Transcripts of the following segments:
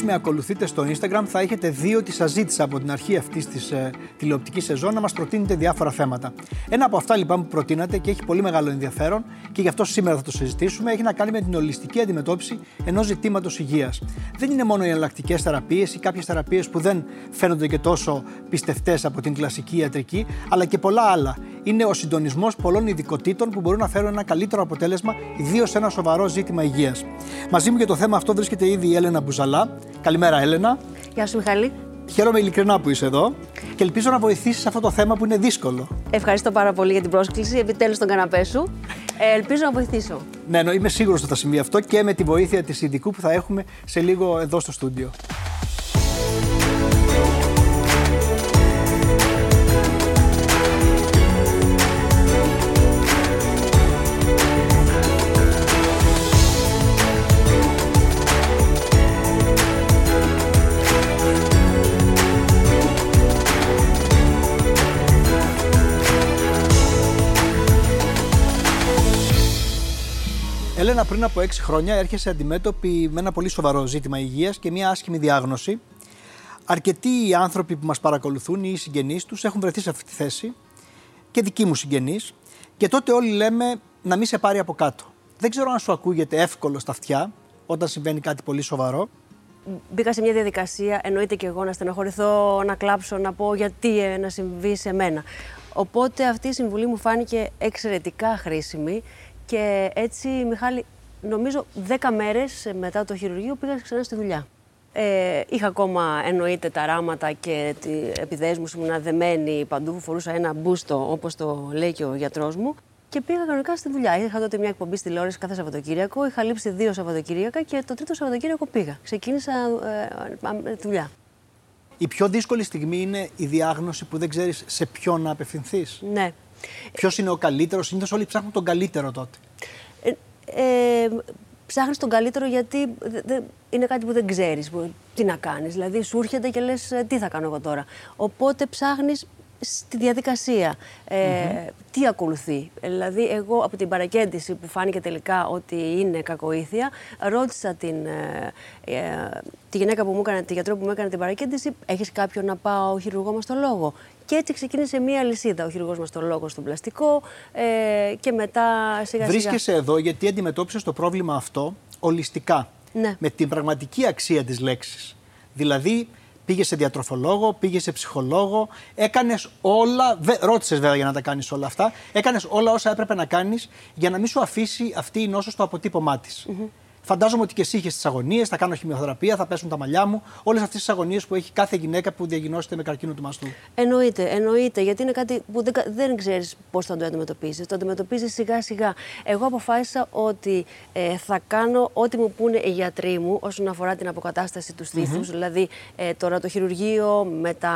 Όσοι με ακολουθείτε στο Instagram θα έχετε δει ότι σας ζήτησα από την αρχή αυτής της ε, τηλεοπτικής σεζόν να μας προτείνετε διάφορα θέματα. Ένα από αυτά λοιπόν που προτείνατε και έχει πολύ μεγάλο ενδιαφέρον και γι' αυτό σήμερα θα το συζητήσουμε έχει να κάνει με την ολιστική αντιμετώπιση ενός ζητήματος υγείας. Δεν είναι μόνο οι εναλλακτικές θεραπείες ή κάποιες θεραπείες που δεν φαίνονται και τόσο πιστευτές από την κλασική ιατρική, αλλά και πολλά άλλα. Είναι ο συντονισμός πολλών ειδικοτήτων που μπορούν να φέρουν ένα καλύτερο αποτέλεσμα, ιδίως σε ένα σοβαρό ζήτημα υγείας. Μαζί μου για το θέμα αυτό βρίσκεται ήδη η Έλενα Μπουζαλά, Καλημέρα, Έλενα. Γεια σου, Μιχαλή. Χαίρομαι ειλικρινά που είσαι εδώ και ελπίζω να βοηθήσεις αυτό το θέμα που είναι δύσκολο. Ευχαριστώ πάρα πολύ για την πρόσκληση. Επιτέλους τον καναπέ σου. Ε, ελπίζω να βοηθήσω. Ναι, ναι, είμαι σίγουρος ότι θα συμβεί αυτό και με τη βοήθεια της ειδικού που θα έχουμε σε λίγο εδώ στο στούντιο. Πριν από 6 χρόνια έρχεσαι αντιμέτωπη με ένα πολύ σοβαρό ζήτημα υγείας και μια άσχημη διάγνωση. Αρκετοί άνθρωποι που μας παρακολουθούν ή οι συγγενείς τους έχουν βρεθεί σε αυτή τη θέση και δικοί μου συγγενείς και τότε όλοι λέμε να μην σε πάρει από κάτω. Δεν ξέρω αν σου ακούγεται εύκολο στα αυτιά όταν συμβαίνει κάτι πολύ σοβαρό. Μπήκα σε μια διαδικασία, εννοείται και εγώ να στενοχωρηθώ, να κλάψω, να πω γιατί ε, να συμβεί σε μένα. Οπότε αυτή η συμβουλή μου φάνηκε εξαιρετικά χρήσιμη και έτσι, Μιχάλη, νομίζω 10 μέρες μετά το χειρουργείο πήγα ξανά στη δουλειά. Ε, είχα ακόμα εννοείται τα ράματα και τη επιδέσμους ήμουν δεμένη παντού, φορούσα ένα μπούστο όπως το λέει και ο γιατρός μου και πήγα κανονικά στη δουλειά. Είχα τότε μια εκπομπή στη τηλεόραση κάθε Σαββατοκύριακο, είχα λείψει δύο Σαββατοκύριακα και το τρίτο Σαββατοκύριακο πήγα. Ξεκίνησα ε, δουλειά. Η πιο δύσκολη στιγμή είναι η διάγνωση που δεν ξέρεις σε ποιον να απευθυνθείς. Ναι. Ποιος είναι ο καλύτερος, συνήθως όλοι ψάχνουν τον καλύτερο τότε. Ε, ε, ψάχνεις τον καλύτερο γιατί είναι κάτι που δεν ξέρεις τι να κάνεις. Δηλαδή, σου έρχεται και λες, «Ε, τι θα κάνω εγώ τώρα. Οπότε ψάχνεις στη διαδικασία. Ε, Τι ακολουθεί; Δηλαδή, εγώ από την παρακέντηση που φάνηκε τελικά ότι είναι κακοήθεια, ρώτησα την, ε, ε, τη γυναίκα που μου έκανε, τη γιατρό που μου έκανε την παρακέντηση, έχεις κάποιον να πάω χειρουργός μας στο λόγο. Και έτσι ξεκίνησε μία λυσίδα. Ο χειρουργός μας το λόγο στον πλαστικό ε, και μετά σιγά σιγά. Βρίσκεσαι εδώ γιατί αντιμετώπισες το πρόβλημα αυτό ολιστικά. Ναι. Με την πραγματική αξία της λέξης. Δηλαδή, πήγε σε διατροφολόγο, πήγε σε ψυχολόγο, έκανες όλα. Ρώτησες βέβαια για να τα κάνεις όλα αυτά. Έκανες όλα όσα έπρεπε να κάνεις για να μην σου αφήσει αυτή η νόσο στο αποτύπωμά της. Φαντάζομαι ότι και εσύ είχες τις αγωνίες, θα κάνω χημειοθεραπεία, θα πέσουν τα μαλλιά μου. Όλες αυτές τις αγωνίες που έχει κάθε γυναίκα που διαγνώσεται με καρκίνο του μαστού. Εννοείται, εννοείται. Γιατί είναι κάτι που δεν, δεν ξέρεις πώς θα το αντιμετωπίσει. Το αντιμετωπίζεις σιγά σιγά. Εγώ αποφάσισα ότι ε, θα κάνω ό,τι μου πούνε οι γιατροί μου όσον αφορά την αποκατάσταση του στήθους. Δηλαδή ε, τώρα το χειρουργείο με τα,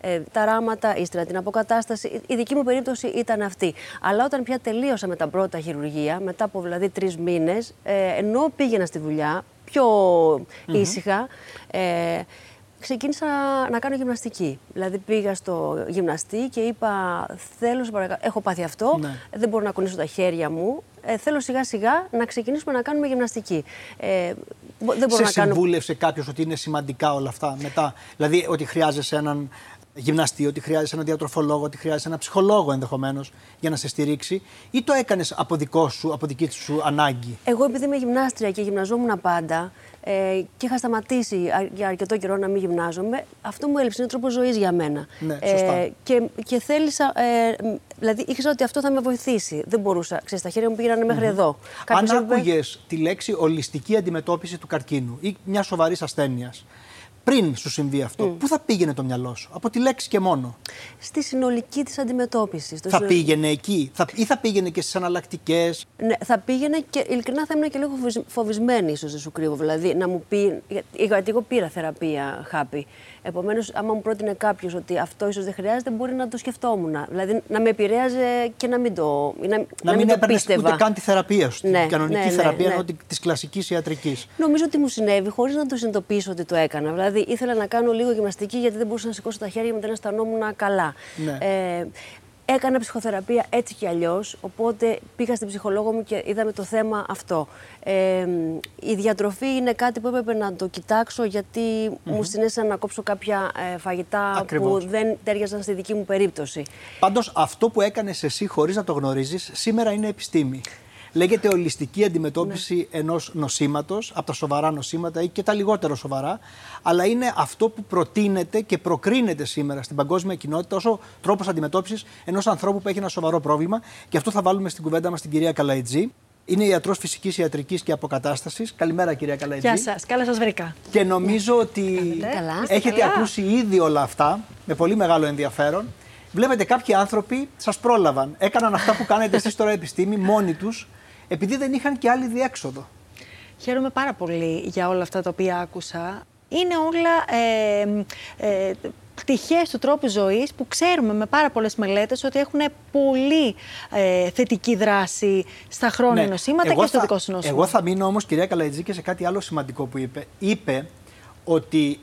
ε, τα ράματα, ύστερα την αποκατάσταση. Η δική μου περίπτωση ήταν αυτή. Αλλά όταν πια τελείωσα με τα πρώτα χειρουργία, μετά από δηλαδή τρεις μήνες, ε, ενώ πήγαινα στη δουλειά πιο ήσυχα, ε, ξεκίνησα να κάνω γυμναστική. Δηλαδή πήγα στο γυμναστή και είπα θέλω σε παρακαλώ, έχω πάθει αυτό, ναι. δεν μπορώ να κουνήσω τα χέρια μου, ε, θέλω σιγά σιγά να ξεκινήσουμε να κάνουμε γυμναστική. Ε, δεν μπορώ σε να συμβούλευσε κάνω... κάποιος ότι είναι σημαντικά όλα αυτά μετά, δηλαδή ότι χρειάζεσαι έναν γυμναστή, ότι χρειάζεσαι έναν διατροφολόγο, ότι χρειάζεσαι έναν ψυχολόγο ενδεχομένως για να σε στηρίξει, ή το έκανες από δικό σου, από δική σου ανάγκη; Εγώ, επειδή είμαι γυμνάστρια και γυμναζόμουν πάντα ε, και είχα σταματήσει για αρκετό καιρό να μην γυμνάζομαι, αυτό μου έλειψε. Είναι τρόπο ζωής για μένα. Ναι, σωστά. Ε, και, και θέλησα. Ε, δηλαδή, ήξερα ότι αυτό θα με βοηθήσει. Δεν μπορούσα. Ξέρεις, τα χέρια μου πήγαιναν μέχρι εδώ. Αν άκουγες τη λέξη ολιστική αντιμετώπιση του καρκίνου ή μια σοβαρής ασθένειας, πριν σου συμβεί αυτό, πού θα πήγαινε το μυαλό σου, από τη λέξη και μόνο; Στη συνολική της αντιμετώπισης. Θα πήγαινε εκεί, θα, ή θα πήγαινε και στις αναλλακτικές; Ναι, θα πήγαινε και ειλικρινά θα ήμουν και λίγο φοβισμένη, ίσως δεν σου κρύβω. Δηλαδή, να μου πει. Γιατί εγώ πήρα θεραπεία χάπη. Επομένως, άμα μου πρότεινε κάποιος ότι αυτό ίσως δεν χρειάζεται, μπορεί να το σκεφτόμουν. Δηλαδή, να με επηρέαζε και να μην το. Να, να, να μην, μην το πίστευα. ούτε καν τη θεραπεία σου. Ναι, την κανονική ναι, ναι, θεραπεία ναι. της κλασικής ιατρικής. Νομίζω ότι μου συνέβη χωρίς να το συνειδητοποιήσω ότι το έκανα. Δηλαδή, ήθελα να κάνω λίγο γυμναστική γιατί δεν μπορούσα να σηκώσω τα χέρια μου, δεν αισθανόμουν καλά. Ναι. Ε, Έκανα ψυχοθεραπεία έτσι κι αλλιώς. Οπότε πήγα στην ψυχολόγο μου και είδαμε το θέμα αυτό. Ε, η διατροφή είναι κάτι που έπρεπε να το κοιτάξω γιατί μου συνέστησαν να κόψω κάποια ε, φαγητά Ακριβώς. που δεν τέριαζαν στη δική μου περίπτωση. Πάντως αυτό που έκανες εσύ χωρίς να το γνωρίζεις σήμερα είναι επιστήμη. Λέγεται ολιστική αντιμετώπιση ναι. ενός νοσήματος, από τα σοβαρά νοσήματα ή και τα λιγότερο σοβαρά, αλλά είναι αυτό που προτείνεται και προκρίνεται σήμερα στην παγκόσμια κοινότητα ως τρόπος αντιμετώπισης ενός ανθρώπου που έχει ένα σοβαρό πρόβλημα. Και αυτό θα βάλουμε στην κουβέντα μας την κυρία Καλαϊτζή. Είναι ιατρός φυσικής ιατρικής και αποκατάστασης. Καλημέρα, κυρία Καλαϊτζή. Γεια σας, καλά σας βρήκα. Και νομίζω ότι Καλά. έχετε Καλά. ακούσει ήδη όλα αυτά με πολύ μεγάλο ενδιαφέρον. Βλέπετε, κάποιοι άνθρωποι σας πρόλαβαν. Έκαναν αυτά που κάνετε εσείς τώρα επιστήμη μόνοι τους, επειδή δεν είχαν και άλλη διέξοδο. Χαίρομαι πάρα πολύ για όλα αυτά τα οποία άκουσα. Είναι όλα ε, ε, πτυχές του τρόπου ζωής που ξέρουμε με πάρα πολλές μελέτες ότι έχουν πολύ ε, θετική δράση στα χρόνια νοσήματα Ναι. Εγώ και στο θα- δικό σου νόσημα. Εγώ θα μείνω όμως, κυρία Καλαϊτζή, και σε κάτι άλλο σημαντικό που είπε. Είπε ότι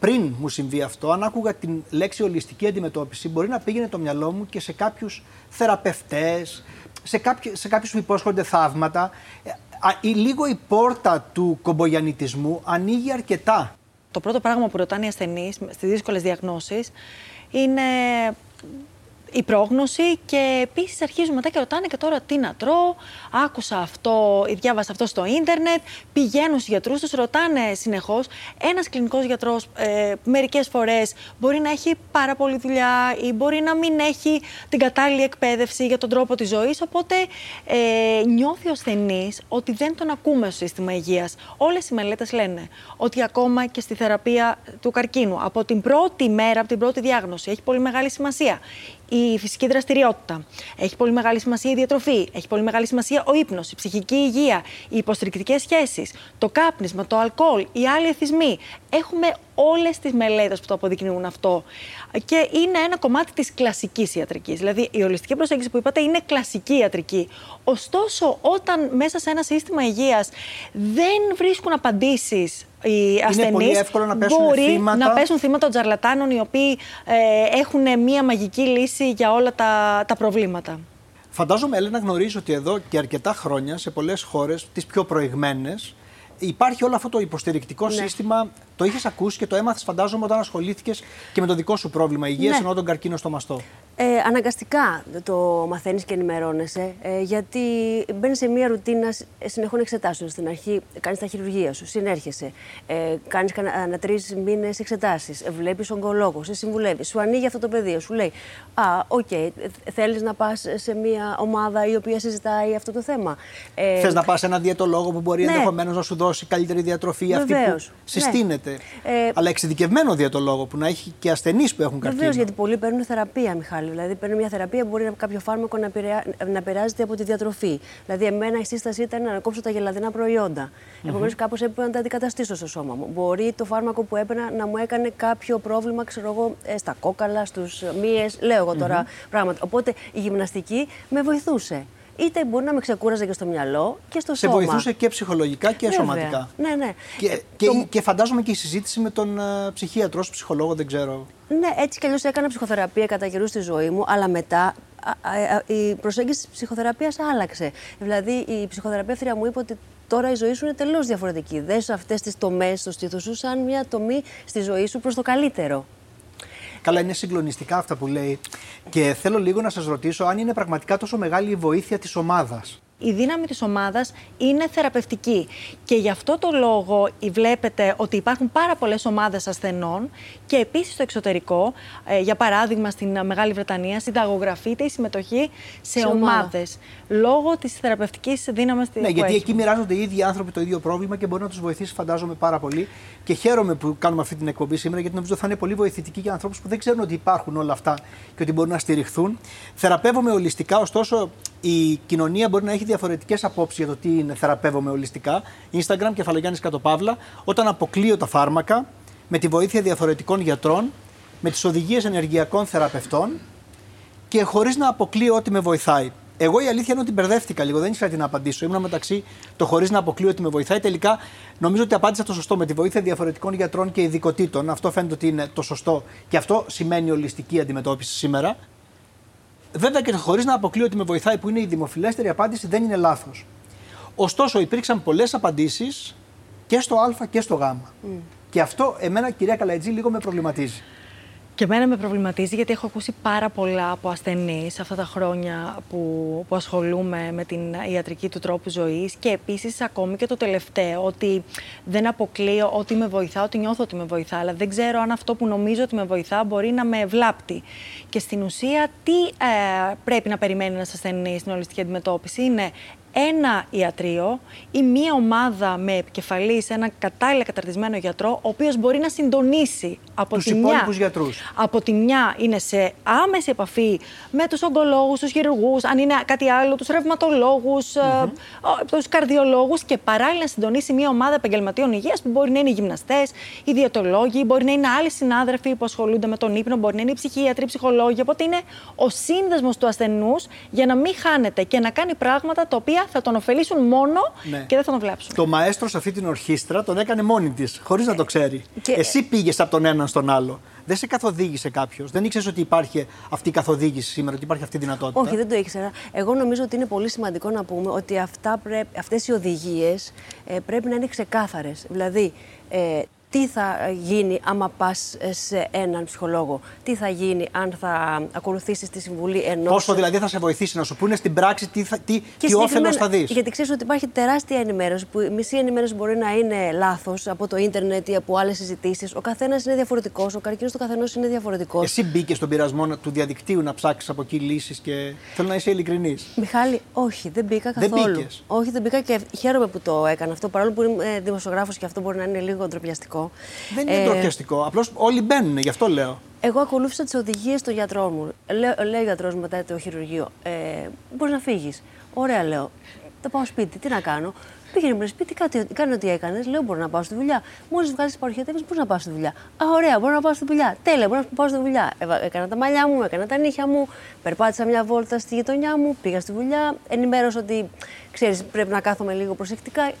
πριν μου συμβεί αυτό, αν άκουγα την λέξη ολιστική αντιμετώπιση, μπορεί να πήγαινε το μυαλό μου και σε κάποιους θεραπευτές, σε, κάποιου, σε κάποιους που υπόσχονται θαύματα. Ε, α, η, λίγο η πόρτα του κομπογιανιτισμού ανοίγει αρκετά. Το πρώτο πράγμα που ρωτάνε οι ασθενείς στις δύσκολες διαγνώσεις είναι η πρόγνωση και επίσης αρχίζουν μετά και ρωτάνε και τώρα τι να τρώω. Άκουσα αυτό, ή διάβασα αυτό στο ίντερνετ. Πηγαίνουν στους γιατρούς τους, ρωτάνε συνεχώς. Ένας κλινικός γιατρός ε, μερικές φορές μπορεί να έχει πάρα πολλή δουλειά ή μπορεί να μην έχει την κατάλληλη εκπαίδευση για τον τρόπο της ζωής. Οπότε ε, νιώθει ο ασθενής ότι δεν τον ακούμε στο σύστημα υγείας. Όλες οι μελέτες λένε ότι ακόμα και στη θεραπεία του καρκίνου, από την πρώτη μέρα, από την πρώτη διάγνωση, έχει πολύ μεγάλη σημασία η φυσική δραστηριότητα. Έχει πολύ μεγάλη σημασία η διατροφή. Έχει πολύ μεγάλη σημασία ο ύπνος, η ψυχική υγεία, οι υποστηρικτικές σχέσεις, το κάπνισμα, το αλκοόλ, οι άλλοι εθισμοί. Έχουμε όλες τις μελέτες που το αποδεικνύουν αυτό. Και είναι ένα κομμάτι της κλασικής ιατρικής. Δηλαδή, η ολιστική προσέγγιση που είπατε είναι κλασική ιατρική. Ωστόσο, όταν μέσα σε ένα σύστημα υγείας δεν βρίσκουν απαντήσεις οι ασθενείς, πολύ εύκολο να πέσουν μπορεί θύματα. να πέσουν θύματα των τζαρλατάνων οι οποίοι ε, έχουν μία μαγική λύση για όλα τα, τα προβλήματα. Φαντάζομαι, Έλενα, γνωρίζει ότι εδώ και αρκετά χρόνια σε πολλές χώρες, τις πιο προηγμένες, υπάρχει όλο αυτό το υποστηρικτικό Ναι. σύστημα. Το είχες ακούσει και το έμαθες, φαντάζομαι, όταν ασχολήθηκες και με το δικό σου πρόβλημα υγείας, Ναι. ενώ τον καρκίνο στο μαστό. Ε, αναγκαστικά το μαθαίνεις και ενημερώνεσαι, ε, γιατί μπαίνεις σε μια ρουτίνα σ- συνεχών εξετάσεων. Στην αρχή κάνεις τα χειρουργία σου, συνέρχεσαι, ε, κάνεις ανά τρεις μήνες εξετάσεις, βλέπεις ογκολόγο, σε συμβουλεύεις, σου ανοίγει αυτό το πεδίο, σου λέει Α, οκ, θέλεις να πας σε μια ομάδα η οποία συζητάει αυτό το θέμα. Ε, Θες να πας σε έναν διαιτολόγο που μπορεί ναι. ενδεχομένως να σου δώσει καλύτερη διατροφή, αυτή που Βεβαίως, ναι. συστήνεται. Ε, Αλλά εξειδικευμένο διαιτολόγο που να έχει και ασθενείς που έχουν καρκίνο. Βεβαίως, γιατί πολλοί παίρνουν θεραπεία, Μιχάλη. Δηλαδή, παίρνουν μια θεραπεία που μπορεί να- κάποιο φάρμακο να, επηρεά, να επηρεάζεται από τη διατροφή. Δηλαδή, εμένα η σύσταση ήταν να κόψω τα γελαδινά προϊόντα. Επομένως, κάπως έπρεπε να τα αντικαταστήσω στο σώμα μου. Μπορεί το φάρμακο που έπαιρνα να μου έκανε κάποιο πρόβλημα, ξέρω εγώ, ε, στα κόκαλα, στους μύες. Λέω εγώ τώρα πράγματα. Οπότε η γυμναστική με βοηθούσε. Είτε μπορεί να με ξεκούραζε και στο μυαλό και στο Σε σώμα. βοηθούσε και ψυχολογικά και Βέβαια. σωματικά. Ναι, ναι. Και, Ε, και, το- και φαντάζομαι και η συζήτηση με τον ε, ψυχίατρο, ψυχολόγο, δεν ξέρω. Ναι, έτσι κι αλλιώς έκανα ψυχοθεραπεία κατά καιρού στη ζωή μου, αλλά μετά α, α, α, η προσέγγιση της ψυχοθεραπείας άλλαξε. Δηλαδή, η ψυχοθεραπεύτρια μου είπε ότι τώρα η ζωή σου είναι τελείως διαφορετική. Δες αυτές τις τομές στο στήθος σου σαν μια τομή στη ζωή σου προς το καλύτερο. Καλά, είναι συγκλονιστικά αυτά που λέει. Και θέλω λίγο να σας ρωτήσω αν είναι πραγματικά τόσο μεγάλη η βοήθεια της ομάδας. Η δύναμη της ομάδας είναι θεραπευτική. Και γι' αυτό το λόγο βλέπετε ότι υπάρχουν πάρα πολλές ομάδες ασθενών και επίσης στο εξωτερικό, ε, για παράδειγμα στην Μεγάλη Βρετανία, συνταγογραφείται η συμμετοχή σε, σε ομάδες λόγω της θεραπευτικής δύναμης ναι, που γιατί εκεί μοιράζονται οι ίδιοι άνθρωποι το ίδιο πρόβλημα και μπορεί να τους βοηθήσει φαντάζομαι πάρα πολύ και χαίρομαι που κάνουμε αυτή την εκπομπή σήμερα γιατί νομίζω θα είναι πολύ βοηθητική για ανθρώπους που δεν ξέρουν ότι υπάρχουν όλα αυτά και ότι μπορούν να στηριχθούν. Θεραπεύομαι ολιστικά, ωστόσο η κοινωνία μπορεί να έχει διαφορετικές απόψεις για το τι είναι θεραπεύομαι ολιστικά. Instagram, κεφαλογιάννης Κατοπαύλα, όταν αποκλείω τα φάρμακα με τη βοήθεια διαφορετικών γιατρών, με τις οδηγίες ενεργειακών θεραπευτών και χωρίς να αποκλείω ότι με βοηθάει. Εγώ η αλήθεια είναι ότι μπερδεύτηκα λίγο, δεν ήξερα τι να απαντήσω. Ήμουν μεταξύ το χωρίς να αποκλείω ότι με βοηθάει. Τελικά νομίζω ότι απάντησα το σωστό με τη βοήθεια διαφορετικών γιατρών και ειδικοτήτων. Αυτό φαίνεται ότι είναι το σωστό και αυτό σημαίνει ολιστική αντιμετώπιση σήμερα. Βέβαια και χωρίς να αποκλείω ότι με βοηθάει, που είναι η δημοφιλέστερη απάντηση, δεν είναι λάθος. Ωστόσο, υπήρξαν πολλές απαντήσεις και στο Α και στο Γ. Mm. Και αυτό, εμένα, κυρία Καλαϊτζή, λίγο με προβληματίζει. Και εμένα με προβληματίζει γιατί έχω ακούσει πάρα πολλά από ασθενείς αυτά τα χρόνια που, που ασχολούμαι με την ιατρική του τρόπου ζωής και επίσης ακόμη και το τελευταίο ότι δεν αποκλείω ότι με βοηθά, ότι νιώθω ότι με βοηθά, αλλά δεν ξέρω αν αυτό που νομίζω ότι με βοηθά μπορεί να με βλάπτει. Και στην ουσία, τι ε, πρέπει να περιμένει ένας ασθενής στην ολιστική αντιμετώπιση; Είναι ένα ιατρείο ή μία ομάδα με επικεφαλής σε ένα κατάλληλα καταρτισμένο γιατρό, ο οποίος μπορεί να συντονίσει από τους τη μια. γιατρούς. Από τη μια είναι σε άμεση επαφή με τους ογκολόγους, τους χειρουργούς, αν είναι κάτι άλλο, τους ρευματολόγους, mm-hmm. Ε, τους καρδιολόγους και παράλληλα να συντονίσει μία ομάδα επαγγελματίων υγείας που μπορεί να είναι οι γυμναστές, οι διαιτολόγοι, μπορεί να είναι άλλοι συνάδελφοι που ασχολούνται με τον ύπνο, μπορεί να είναι οι ψυχίατροι, οι ψυχολόγοι. Οπότε είναι ο σύνδεσμος του ασθενούς για να μην χάνεται και να κάνει πράγματα τα οποία θα τον ωφελήσουν μόνο ναι. και δεν θα τον βλάψουν. Το μαέστρο σε αυτή την ορχήστρα τον έκανε μόνη της, χωρίς να το ξέρει. Και... Εσύ πήγες από τον έναν στον άλλο. Δεν σε καθοδήγησε κάποιος. Δεν ήξερες ότι υπάρχει αυτή η καθοδήγηση σήμερα, ότι υπάρχει αυτή η δυνατότητα; Όχι, δεν το ήξερα. Εγώ νομίζω ότι είναι πολύ σημαντικό να πούμε ότι αυτές οι οδηγίες ε, πρέπει να είναι ξεκάθαρες. Δηλαδή, ε, τι θα γίνει άμα πας σε έναν ψυχολόγο, τι θα γίνει αν θα ακολουθήσεις τη συμβουλή ενό. Πόσο δηλαδή θα σε βοηθήσει να σου πούνε στην πράξη τι, θα, τι, τι όφελος θα δεις; Γιατί ξέρεις ότι υπάρχει τεράστια ενημέρωση, που η μισή ενημέρωση μπορεί να είναι λάθος από το ίντερνετ ή από άλλες συζητήσεις. Ο καθένας είναι διαφορετικός, ο καρκίνος του καθενός είναι διαφορετικός. Εσύ μπήκες στον πειρασμό του διαδικτύου να ψάξεις από εκεί λύσεις και θέλω να είσαι ειλικρινής. Μιχάλη, όχι, δεν μπήκα καθόλου. Δεν όχι, δεν μπήκα και χαίρομαι που το έκανα αυτό, παρόλο που είμαι δημοσιογράφος και αυτό μπορεί να είναι λίγο ντροπιαστικό. Δεν είναι ε, ντροπιαστικό. Απλώς όλοι μπαίνουν, γι' αυτό λέω. Εγώ ακολούθησα τις οδηγίες του γιατρό μου. λέει ο γιατρός μου μετά το χειρουργείο, ε, μπορείς να φύγεις. Ωραία, λέω. Θα πάω σπίτι, τι να κάνω. Πήγαινε με σπίτι, κάτι, κάνει ό,τι έκανες. Λέω: Μπορώ να πάω στη δουλειά. Μόλις βγάζει παροχέτευε, μπορεί να πάω στη δουλειά. Α, ωραία, μπορώ να πάω στη δουλειά. Τέλεια, μπορώ να πάω στη δουλειά. Έκανα τα μαλλιά μου, έκανα τα νύχια μου, περπάτησα μια βόλτα στη γειτονιά μου, πήγα στη δουλειά. Ενημέρωσα ότι ξέρεις, πρέπει να κάθομαι λίγο προσεκτικά.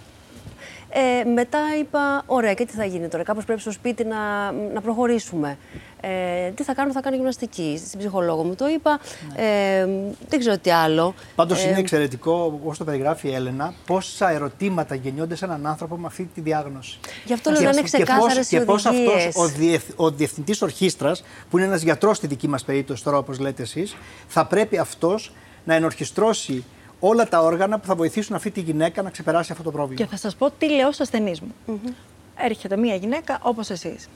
Ε, μετά είπα, ωραία, και τι θα γίνει τώρα, κάπως πρέπει στο σπίτι να, να προχωρήσουμε. Ε, τι θα κάνω, θα κάνω γυμναστική. Στην ψυχολόγο μου το είπα. Ναι. Ε, δεν ξέρω τι άλλο. Πάντως ε, είναι εξαιρετικό, όπως το περιγράφει η Έλενα, πόσα ερωτήματα γεννιόνται σε έναν άνθρωπο με αυτή τη διάγνωση. Γι' αυτό λέω να είναι ξεκάθαρες οι Και πώ αυτός ο, διεθ, ο διευθυντής ορχήστρας, που είναι ένας γιατρός στη δική μας περίπτωση τώρα, όπως λέτε εσείς, θα πρέπει αυτός να ενορχιστρώσει όλα τα όργανα που θα βοηθήσουν αυτή τη γυναίκα να ξεπεράσει αυτό το πρόβλημα. Και θα σας πω τι λέω στους ασθενείς μου. mm Έρχεται μία γυναίκα όπως εσείς.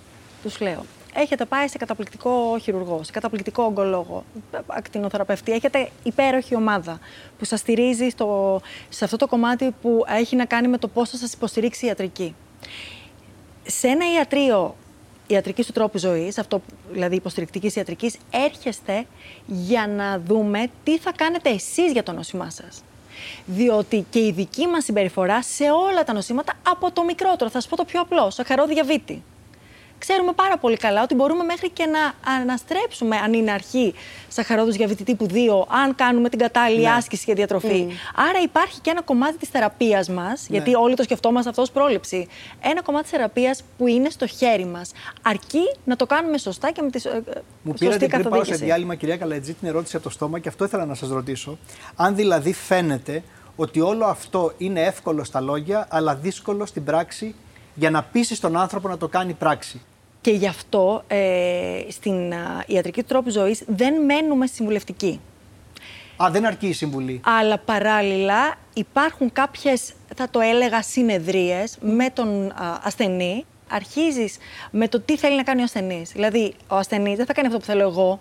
Τους λέω. Έχετε πάει σε καταπληκτικό χειρουργό, σε καταπληκτικό ογκολόγο, ακτινοθεραπευτή. Έχετε υπέροχη ομάδα που σας στηρίζει στο, σε αυτό το κομμάτι που έχει να κάνει με το πώς θα σας υποστηρίξει η ιατρική. Σε ένα ιατρείο ιατρική του τρόπου ζωής, αυτό δηλαδή υποστηρικτικής ιατρικής, έρχεστε για να δούμε τι θα κάνετε εσείς για το νόσημά σας. Διότι και η δική μας συμπεριφορά σε όλα τα νοσήματα, από το μικρότερο, θα σας πω το πιο απλό, σαχαρό διαβήτη ξέρουμε πάρα πολύ καλά ότι μπορούμε μέχρι και να αναστρέψουμε, αν είναι αρχή σαχαρόδους διαβήτη τύπου 2, αν κάνουμε την κατάλληλη ναι. άσκηση και διατροφή. Άρα υπάρχει και ένα κομμάτι της θεραπείας μας, ναι. γιατί όλοι το σκεφτόμαστε αυτό ως πρόληψη. Ένα κομμάτι της θεραπείας που είναι στο χέρι μας. Αρκεί να το κάνουμε σωστά και με τη σωστή Μου πήρατε πριν πάω σε διάλειμμα, κυρία Καλατζή, την ερώτηση από το στόμα και αυτό ήθελα να σας ρωτήσω. Αν δηλαδή φαίνεται ότι όλο αυτό είναι εύκολο στα λόγια, αλλά δύσκολο στην πράξη για να πείσει τον άνθρωπο να το κάνει πράξη. Και γι' αυτό ε, στην α, ιατρική του τρόπου ζωής δεν μένουμε συμβουλευτικοί. Α, δεν αρκεί η συμβουλή. Αλλά παράλληλα υπάρχουν κάποιες, θα το έλεγα, συνεδρίες με τον α, ασθενή. Αρχίζεις με το τι θέλει να κάνει ο ασθενής. Δηλαδή, ο ασθενής δεν θα κάνει αυτό που θέλω εγώ,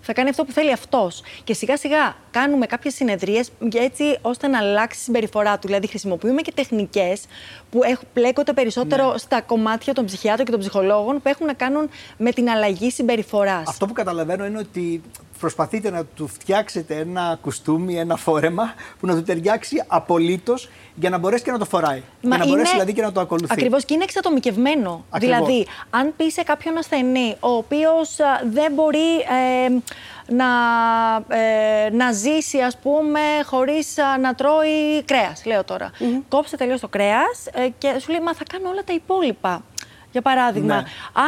θα κάνει αυτό που θέλει αυτός. Και σιγά σιγά κάνουμε κάποιες συνεδρίες έτσι ώστε να αλλάξει η συμπεριφορά του. Δηλαδή, χρησιμοποιούμε και τεχνικές που πλέκονται περισσότερο Ναι. στα κομμάτια των ψυχιάτρων και των ψυχολόγων που έχουν να κάνουν με την αλλαγή συμπεριφοράς. Αυτό που καταλαβαίνω είναι ότι προσπαθείτε να του φτιάξετε ένα κουστούμι, ένα φόρεμα που να του ταιριάξει απολύτως για να μπορέσει και να το φοράει. για να μπορέσει δηλαδή και να το ακολουθεί. Ακριβώς και είναι εξατομικευμένο. Ακριβώς. Δηλαδή, αν πει σε κάποιον ασθενή, ο οποίος δεν μπορεί ε, να, ε, να ζήσει, ας πούμε, χωρίς α, να τρώει κρέας, λέω τώρα. Κόψε τελείως το κρέας ε, και σου λέει, μα θα κάνω όλα τα υπόλοιπα. Για παράδειγμα, Ναι.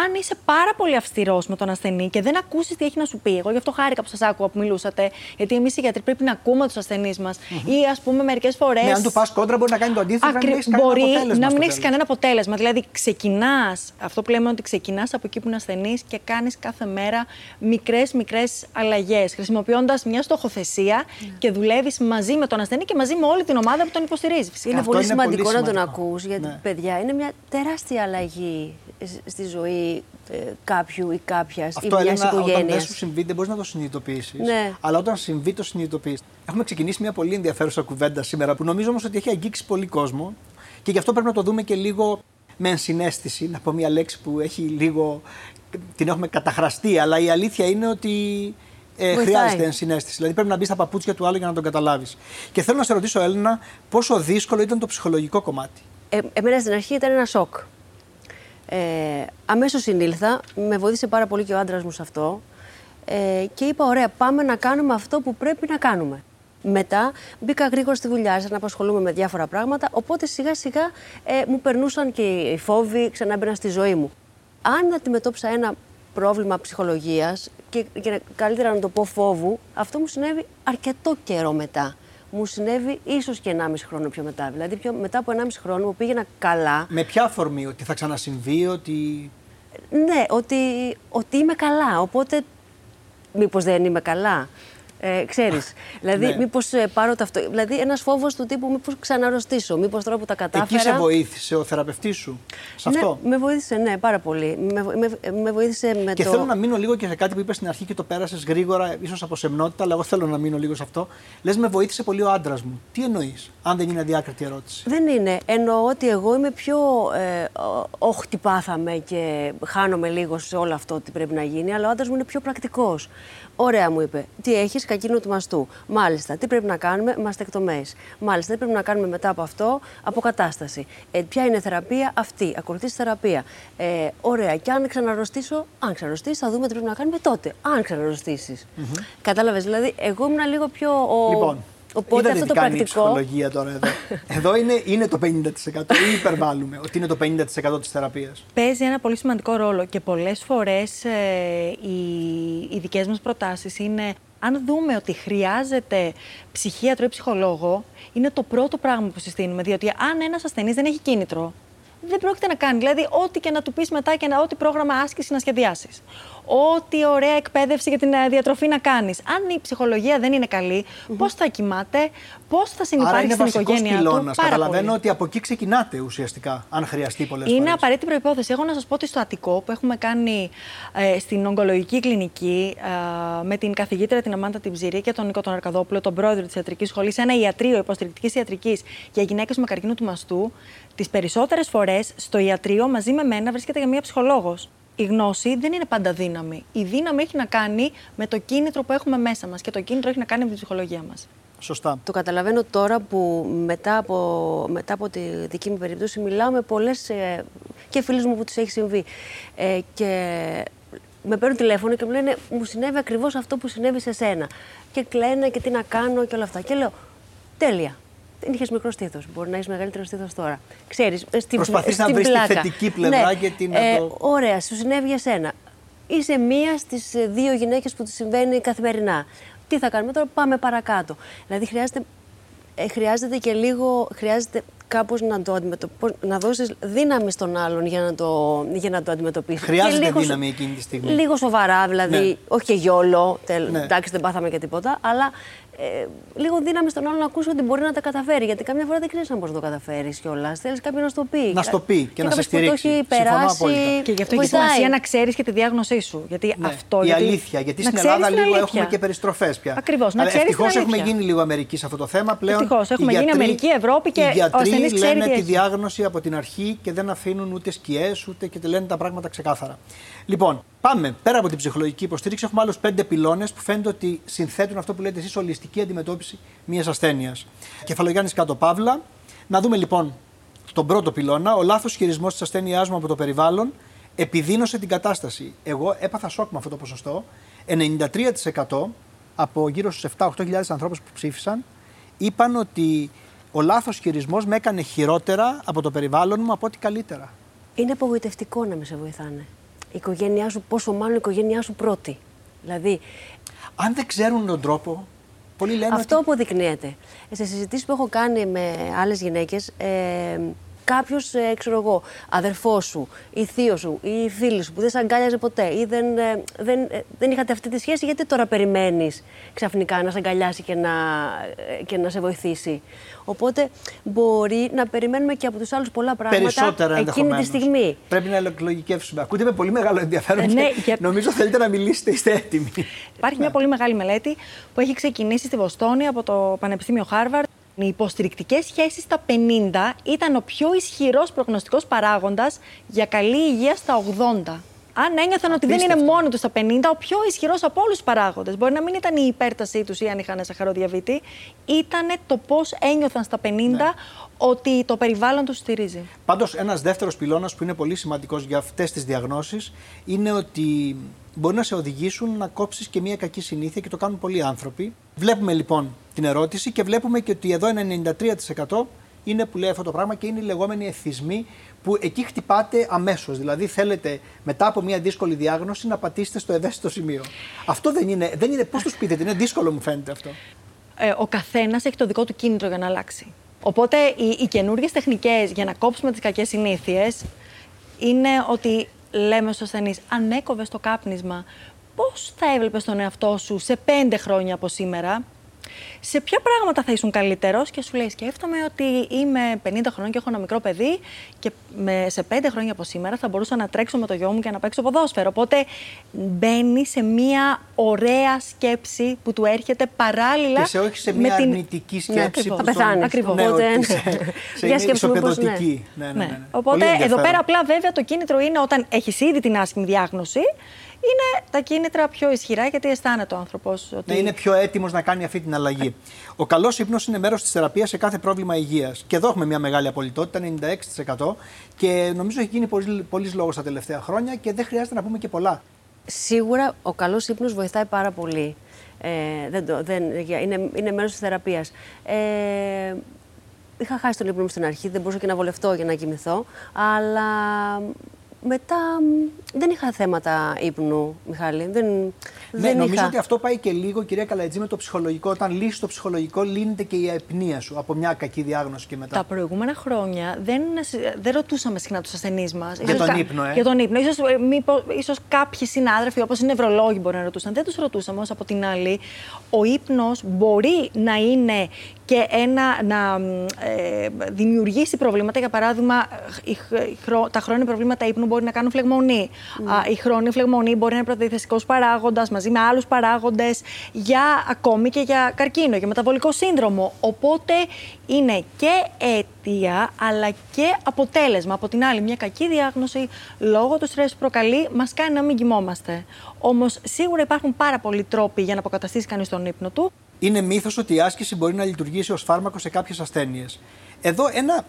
αν είσαι πάρα πολύ αυστηρός με τον ασθενή και δεν ακούσεις τι έχει να σου πει, εγώ γι' αυτό χάρηκα που σας άκουγα που μιλούσατε, γιατί εμείς οι γιατροί πρέπει να ακούμε τους ασθενείς μας. Ή ας πούμε, μερικές φορές. Ναι, αν του πας κόντρα, μπορεί να κάνει το αντίθετο και να μην Ακρι... έχεις κανένα Μπορεί αποτέλεσμα. να μην στο έχεις τέλος. κανένα αποτέλεσμα. Δηλαδή, ξεκινάς, αυτό που λέμε ότι ξεκινάς από εκεί που είναι ασθενής και κάνεις κάθε μέρα μικρές μικρές αλλαγές, χρησιμοποιώντας μια στοχοθεσία Ναι. και δουλεύεις μαζί με τον ασθενή και μαζί με όλη την ομάδα που τον υποστηρίζεις. φυσικά. Είναι Αυτό πολύ είναι σημαντικό πολύ να τον σημαντικό. ακούς, γιατί Ναι. παιδιά είναι μια τεράστια αλλαγή σ- στη ζωή ε, κάποιου ή κάποιας ή Αυτό μιας Έλενα, όταν δεν οικογένειας. σου συμβεί, δεν μπορείς να το συνειδητοποιήσεις. Ναι. Αλλά όταν συμβεί, το συνειδητοποιείς. Έχουμε ξεκινήσει μια πολύ ενδιαφέρουσα κουβέντα σήμερα που νομίζω όμως ότι έχει αγγίξει πολύ κόσμο και γι' αυτό πρέπει να το δούμε και λίγο με ενσυναίσθηση. Να πω μια λέξη που έχει λίγο. την έχουμε καταχραστεί, αλλά η αλήθεια είναι ότι. Ε, Βοηθάει. χρειάζεται ενσυναίσθηση. Δηλαδή πρέπει να μπεις στα παπούτσια του άλλου για να τον καταλάβεις. Και θέλω να σε ρωτήσω, Έλληνα, πόσο δύσκολο ήταν το ψυχολογικό κομμάτι; Ε, εμένα στην αρχή ήταν ένα σοκ. Ε, αμέσως συνήλθα, με βοήθησε πάρα πολύ και ο άντρας μου σε αυτό ε, και είπα ωραία πάμε να κάνουμε αυτό που πρέπει να κάνουμε. Μετά μπήκα γρήγορα στη δουλειά, άρχισα να απασχολούμαι με διάφορα πράγματα, οπότε σιγά σιγά ε, μου περνούσαν και οι φόβοι, ξανά μπαίναν στη ζωή μου. Αν αντιμετώπισα ένα πρόβλημα ψυχολογίας και, και καλύτερα να το πω φόβου, αυτό μου συνέβη αρκετό καιρό μετά. Μου συνέβη ίσως και 1,5 χρόνο πιο μετά. Δηλαδή πιο, μετά από 1,5 χρόνο μου πήγαινα καλά. Με ποια αφορμή, ότι θα ξανασυμβεί, ότι. Ναι, ότι, ότι είμαι καλά. Οπότε, μήπως δεν είμαι καλά. Ε, ξέρεις, δηλαδή Ναι. μήπως ε, πάρω το αυτό. Δηλαδή ένας φόβος του τύπου μήπως ξαναρρωστήσω, μήπως τώρα που τα κατάφερα. Εκεί σε βοήθησε ο θεραπευτής σου. Σε αυτό; Ναι, με βοήθησε, ναι, πάρα πολύ. Με, βο- με, με βοήθησε με Και το... θέλω να μείνω λίγο και σε κάτι που είπες στην αρχή και το πέρασες γρήγορα, ίσως από σεμνότητα, αλλά εγώ θέλω να μείνω λίγο σε αυτό. Λες, με βοήθησε πολύ ο άντρας μου. Τι εννοείς, αν δεν είναι αδιάκριτη ερώτηση; Δεν είναι. Εννοώ ότι εγώ είμαι πιο. Ε, όχι, τι πάθαμε και χάνομαι λίγο σε όλο αυτό τι πρέπει να γίνει, αλλά ο άντρας μου είναι πιο πρακτικός. Ωραία, μου είπε. Τι έχεις, κακίνο του μαστού. Μάλιστα. Τι πρέπει να κάνουμε, μαστεκτομέ. Μάλιστα. Τι πρέπει να κάνουμε μετά από αυτό, αποκατάσταση. Ε, ποια είναι η θεραπεία, αυτή. Ακολουθεί θεραπεία. Ε, ωραία. Και αν ξαναρρωστήσω, αν ξαναρρωστήσει, θα δούμε τι πρέπει να κάνουμε τότε. Αν ξαναρρωστήσει. Κατάλαβες. Δηλαδή, εγώ ήμουν λίγο πιο. Ο... Λοιπόν, Οπότε είδατε αυτό τι το κάνει η πρακτικό. ψυχολογία τώρα εδώ. εδώ είναι, είναι το 50% ή υπερβάλλουμε, ότι είναι το 50% της θεραπείας. Παίζει ένα πολύ σημαντικό ρόλο και πολλές φορές ε, οι, οι δικές μας προτάσεις είναι αν δούμε ότι χρειάζεται ψυχίατρο ή ψυχολόγο, είναι το πρώτο πράγμα που συστήνουμε. Διότι αν ένας ασθενής δεν έχει κίνητρο, δεν πρόκειται να κάνει. Δηλαδή, ό,τι και να του πεις μετά και να, ό,τι πρόγραμμα άσκησης να σχεδιάσεις. Ό,τι ωραία εκπαίδευση για την ε, διατροφή να κάνεις. Αν η ψυχολογία δεν είναι καλή, πώς θα κοιμάται, πώς θα Άρα συνεπάρχει είναι στην βασικός οικογένειά του; πυλώνας. Πάρα Καταλαβαίνω πολύ. ότι από εκεί ξεκινάτε ουσιαστικά, αν χρειαστεί πολλές Είναι φορές. απαραίτητη προπόθεση. Έχω να σας πω ότι στο Αττικό που έχουμε κάνει ε, στην ογκολογική κλινική ε, με την καθηγήτρια την Αμάντα Τιμψηρή και τον Νίκο τον Αρκαδόπουλο, τον πρόεδρο της ιατρικής σχολής, ένα ιατρείο υποστηρικτικής ιατρικής για γυναίκες με καρκίνο του μαστού, τις περισσότερες φορές στο ιατρείο μαζί με μένα βρίσκεται για μία ψυχολόγος. Η γνώση δεν είναι πάντα δύναμη. Η δύναμη έχει να κάνει με το κίνητρο που έχουμε μέσα μας και το κίνητρο έχει να κάνει με την ψυχολογία μας. Σωστά. Το καταλαβαίνω τώρα που μετά από, μετά από τη δική μου περίπτωση μιλάω με πολλές ε, και φίλους μου που τους έχει συμβεί. Ε, και με παίρνουν τηλέφωνο και μου λένε μου συνέβη ακριβώς αυτό που συνέβη σε σένα. Και κλαίνε και τι να κάνω και όλα αυτά. Και λέω τέλεια. Δεν είχες μικρό στήθος. Μπορεί να έχεις μεγαλύτερο στήθος τώρα. Ξέρεις, ε, στην, Προσπαθείς να στην βρεις τη πλάκα. θετική πλευρά ναι. και την να ε, το- Ωραία, σου συνέβη για σένα. Είσαι μία στις δύο γυναίκες που του συμβαίνει καθημερινά. Τι θα κάνουμε τώρα, πάμε παρακάτω. Δηλαδή χρειάζεται, ε, χρειάζεται και λίγο, χρειάζεται κάπως να το αντιμετωπίσεις, να δώσεις δύναμη στον άλλον για να το, για να το αντιμετωπίσεις. Χρειάζεται Και λίγο, δύναμη εκείνη τη στιγμή. Λίγο σοβαρά, δηλαδή, Ναι. όχι και γιόλο, τελ, Ναι. εντάξει δεν πάθαμε και τίποτα, αλλά ε, λίγο δύναμη στον άλλο να ακούσει ότι μπορεί να τα καταφέρει. Γιατί καμιά φορά δεν ξέρεις αν μπορείς να το καταφέρεις κιόλας. Θέλεις κάποιον να στο πει. Να στο πει και, να σε στηρίξει. Το έχει περάσει. Και γι' αυτό έχει σημασία να ξέρεις και τη διάγνωσή σου. Γιατί ναι. αυτό. Η γιατί... αλήθεια. Γιατί στην Ελλάδα λίγο αλήθεια. έχουμε και περιστροφές πια. Ακριβώς. Να ξέρεις. Ευτυχώς έχουμε γίνει λίγο Αμερική σε αυτό το θέμα πλέον. Ευτυχώς έχουμε γίνει Αμερική, Ευρώπη και οι γιατροί λένε τη διάγνωση από την αρχή και δεν αφήνουν ούτε σκιές ούτε και λένε τα πράγματα ξεκάθαρα. Λοιπόν, πάμε πέρα από την ψυχολογική υποστήριξη. Έχουμε άλλους πέντε πυλώνες που φαίνεται ότι συνθέτουν αυτό που λέτε εσείς ολιστική αντιμετώπιση μιας ασθένειας. Κεφαλογιάννης κάτω παύλα. Να δούμε λοιπόν τον πρώτο πυλώνα. Ο λάθος χειρισμός της ασθένειάς μου από το περιβάλλον επιδίνωσε την κατάσταση. Εγώ έπαθα σοκ με αυτό το ποσοστό. 93% από γύρω στους 7-8 ανθρώπους που ψήφισαν είπαν ότι ο λάθος χειρισμός με έκανε χειρότερα από το περιβάλλον μου από ό,τι καλύτερα. Είναι απογοητευτικό να με σε βοηθάνε η οικογένειά σου, πόσο μάλλον η οικογένειά σου πρώτη. Δηλαδή. Αν δεν ξέρουν τον τρόπο, πολλοί λένε. Αυτό ότι... αποδεικνύεται. Σε συζητήσεις που έχω κάνει με άλλες γυναίκες, ε, κάποιος, ε, ξέρω εγώ, αδερφός σου ή θείος σου ή φίλη σου που δεν σε αγκάλιαζε ποτέ ή δεν, ε, δεν, ε, δεν είχατε αυτή τη σχέση, γιατί τώρα περιμένεις ξαφνικά να σε αγκαλιάσει και να, και να σε βοηθήσει. Οπότε μπορεί να περιμένουμε και από τους άλλους πολλά πράγματα Περισσότερα εκείνη τη στιγμή. Πρέπει να εκλογικεύσουμε. Ακούτε με πολύ μεγάλο ενδιαφέρον. Ναι, και Νομίζω θέλετε να μιλήσετε, είστε έτοιμοι. Υπάρχει μια πολύ μεγάλη μελέτη που έχει ξεκινήσει στη Βοστόνη από το Πανεπιστήμιο Χάρβαρτ οι υποστηρικτικές σχέσεις στα 50 ήταν ο πιο ισχυρός προγνωστικός παράγοντας για καλή υγεία στα 80. Αν ένιωθαν ότι δεν είναι μόνο τους στα 50, ο πιο ισχυρός από όλους τους παράγοντες. Μπορεί να μην ήταν η υπέρτασή τους ή αν είχαν σαχαροδιαβήτη, ήταν το πώς ένιωθαν στα 50 ναι. ότι το περιβάλλον τους στηρίζει. Πάντως, ένας δεύτερος πυλώνας που είναι πολύ σημαντικός για αυτές τις διαγνώσεις είναι ότι μπορεί να σε οδηγήσουν να κόψεις και μια κακή συνήθεια και το κάνουν πολλοί άνθρωποι. Βλέπουμε λοιπόν την ερώτηση και βλέπουμε και ότι εδώ ένα 93% είναι που λέει αυτό το πράγμα και είναι οι λεγόμενοι εθισμοί που εκεί χτυπάτε αμέσως. Δηλαδή θέλετε μετά από μια δύσκολη διάγνωση να πατήσετε στο ευαίσθητο σημείο. Αυτό δεν είναι. Δεν είναι Πώς του πείτε, είναι δύσκολο μου φαίνεται αυτό. Ε, ο καθένας έχει το δικό του κίνητρο για να αλλάξει. Οπότε οι, οι καινούργιες τεχνικές για να κόψουμε τις κακές συνήθειες είναι ότι λέμε στους ασθενείς, αν έκοβες το κάπνισμα, πώς θα έβλεπες τον εαυτό σου σε πέντε χρόνια από σήμερα, σε ποια πράγματα θα ήσουν καλύτερος; Και σου λέει: Σκέφτομαι ότι είμαι 50 χρόνια και έχω ένα μικρό παιδί και με, σε 5 χρόνια από σήμερα θα μπορούσα να τρέξω με το γιο μου και να παίξω ποδόσφαιρο. Οπότε μπαίνει σε μια ωραία σκέψη που του έρχεται παράλληλα. Και σε όχι σε μια την... αρνητική ναι, σκέψη ναι, που θα πεθάνεις. Ακριβώ. Ναι, Οπότε... σε, σε ισοπεδωτική. Ναι. Ναι, ναι, ναι. Οπότε εδώ πέρα απλά βέβαια το κίνητρο είναι όταν έχεις ήδη την άσχημη διάγνωση είναι τα κίνητρα πιο ισχυρά γιατί αισθάνεται ο άνθρωπος. Ότι... Ναι, είναι πιο έτοιμος να κάνει αυτή την αλλαγή. Ο καλός ύπνος είναι μέρος της θεραπείας σε κάθε πρόβλημα υγείας. Και εδώ έχουμε μια μεγάλη απολυτότητα, 96%. Και νομίζω έχει γίνει πολλής λόγος τα τελευταία χρόνια και δεν χρειάζεται να πούμε και πολλά. Σίγουρα ο καλός ύπνος βοηθάει πάρα πολύ. Ε, δεν το, δεν, είναι, είναι μέρος της θεραπείας. Ε, είχα χάσει τον ύπνο μου στην αρχή, δεν μπορούσα και να βολευτώ για να κοιμηθώ, αλλά μετά δεν είχα θέματα ύπνου, Μιχάλη. Δεν, ναι, δεν νομίζω είχα... ότι αυτό πάει και λίγο, κυρία Καλατζή, με το ψυχολογικό. Όταν λύσεις το ψυχολογικό, λύνεται και η απνία σου από μια κακή διάγνωση και μετά. Τα προηγούμενα χρόνια δεν, δεν ρωτούσαμε συχνά τους ασθενείς μας. Για τον ύπνο, ε. Για τον ύπνο. Ίσως, ε, μήπως, ίσως κάποιοι συνάδελφοι, όπως οι νευρολόγοι, μπορεί να ρωτούσαν. Δεν τους ρωτούσαμε. Όμως από την άλλη, ο ύπνος μπορεί να είναι και ένα, να ε, δημιουργήσει προβλήματα. Για παράδειγμα, τα χρόνια προβλήματα ύπνου μπορεί να κάνουν φλεγμονή. Mm. Η χρόνη φλεγμονή μπορεί να είναι προδιαθεστικό παράγοντας μαζί με άλλους παράγοντες για ακόμη και για καρκίνο, για μεταβολικό σύνδρομο. Οπότε είναι και αίτια αλλά και αποτέλεσμα. Από την άλλη, μια κακή διάγνωση λόγω του στρες που προκαλεί μας κάνει να μην κοιμόμαστε. Όμως σίγουρα υπάρχουν πάρα πολλοί τρόποι για να αποκαταστήσει κανείς τον ύπνο του. Είναι μύθος ότι η άσκηση μπορεί να λειτουργήσει ως φάρμακο σε κάποιες ασθένειες. Εδώ ένα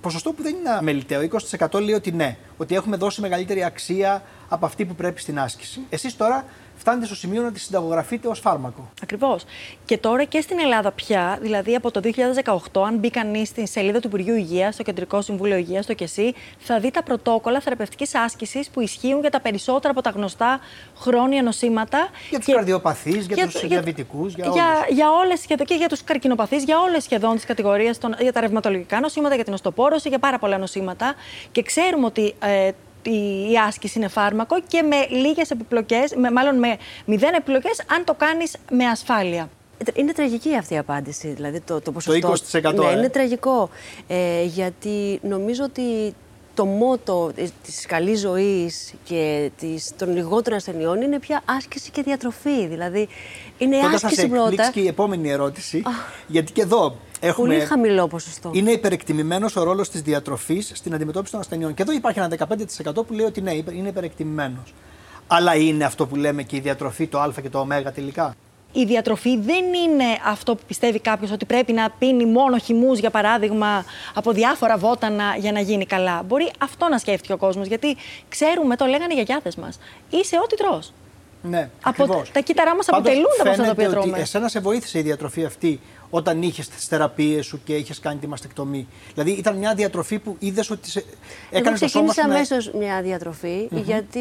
ποσοστό που δεν είναι αμεληταίο, 20% λέει ότι ναι, ότι έχουμε δώσει μεγαλύτερη αξία από αυτή που πρέπει στην άσκηση. Εσείς τώρα φτάνετε στο σημείο να τη συνταγογραφείτε ως φάρμακο. Ακριβώς. Και τώρα και στην Ελλάδα πια, δηλαδή από το 2018, αν μπει κανείς στην σελίδα του Υπουργείου Υγείας, στο Κεντρικό Συμβούλιο Υγείας, στο ΚΕΣΥ, θα δει τα πρωτόκολλα θεραπευτικής άσκησης που ισχύουν για τα περισσότερα από τα γνωστά χρόνια νοσήματα. Για τους καρδιοπαθείς, για, για τους διαβητικούς, για, για, για όλες σχεδόν και για τους καρκινοπαθείς, για όλες σχεδόν τις κατηγορίες, για τα ρευματολογικά νοσήματα, για την οστοπόρωση, για πάρα πολλά νοσήματα. Και ξέρουμε ότι ε, η άσκηση είναι φάρμακο και με λίγες επιπλοκές, με, μάλλον με μηδέν επιπλοκές αν το κάνεις με ασφάλεια. Είναι τραγική αυτή η απάντηση, δηλαδή το, το ποσοστό. Το 20%. Ναι, ε. είναι τραγικό. Ε, γιατί νομίζω ότι το μότο της καλής ζωής και της, των λιγότερων ασθενειών είναι πια άσκηση και διατροφή. Δηλαδή, είναι Τότε θα άσκηση σε πρώτα. εκπλήξει και η επόμενη ερώτηση. γιατί και εδώ έχουμε. Πολύ χαμηλό ποσοστό. Είναι υπερεκτιμημένος ο ρόλος της διατροφής στην αντιμετώπιση των ασθενειών. Και εδώ υπάρχει ένα 15% που λέει ότι ναι, είναι υπερεκτιμημένος. Αλλά είναι αυτό που λέμε και η διατροφή, το Α και το Ω τελικά; Η διατροφή δεν είναι αυτό που πιστεύει κάποιος ότι πρέπει να πίνει μόνο χυμούς, για παράδειγμα, από διάφορα βότανα για να γίνει καλά. Μπορεί αυτό να σκέφτηκε ο κόσμος. Γιατί ξέρουμε, το λέγανε οι γιαγιάδες μας. Είσαι ό,τι τρως. Ναι, Από- ακριβώς. τα κύτταρά μας Πάντως, αποτελούνται από αυτά τα φαίνεται οποία ότι τρώμε. Εσένα σε βοήθησε η διατροφή αυτή όταν είχες τις θεραπείες σου και είχες κάνει τη μαστεκτομή. Δηλαδή ήταν μια διατροφή που είδες ότι σε... Εγώ έκανες το σώμα ξεκίνησα σου να... αμέσως μια διατροφή, γιατί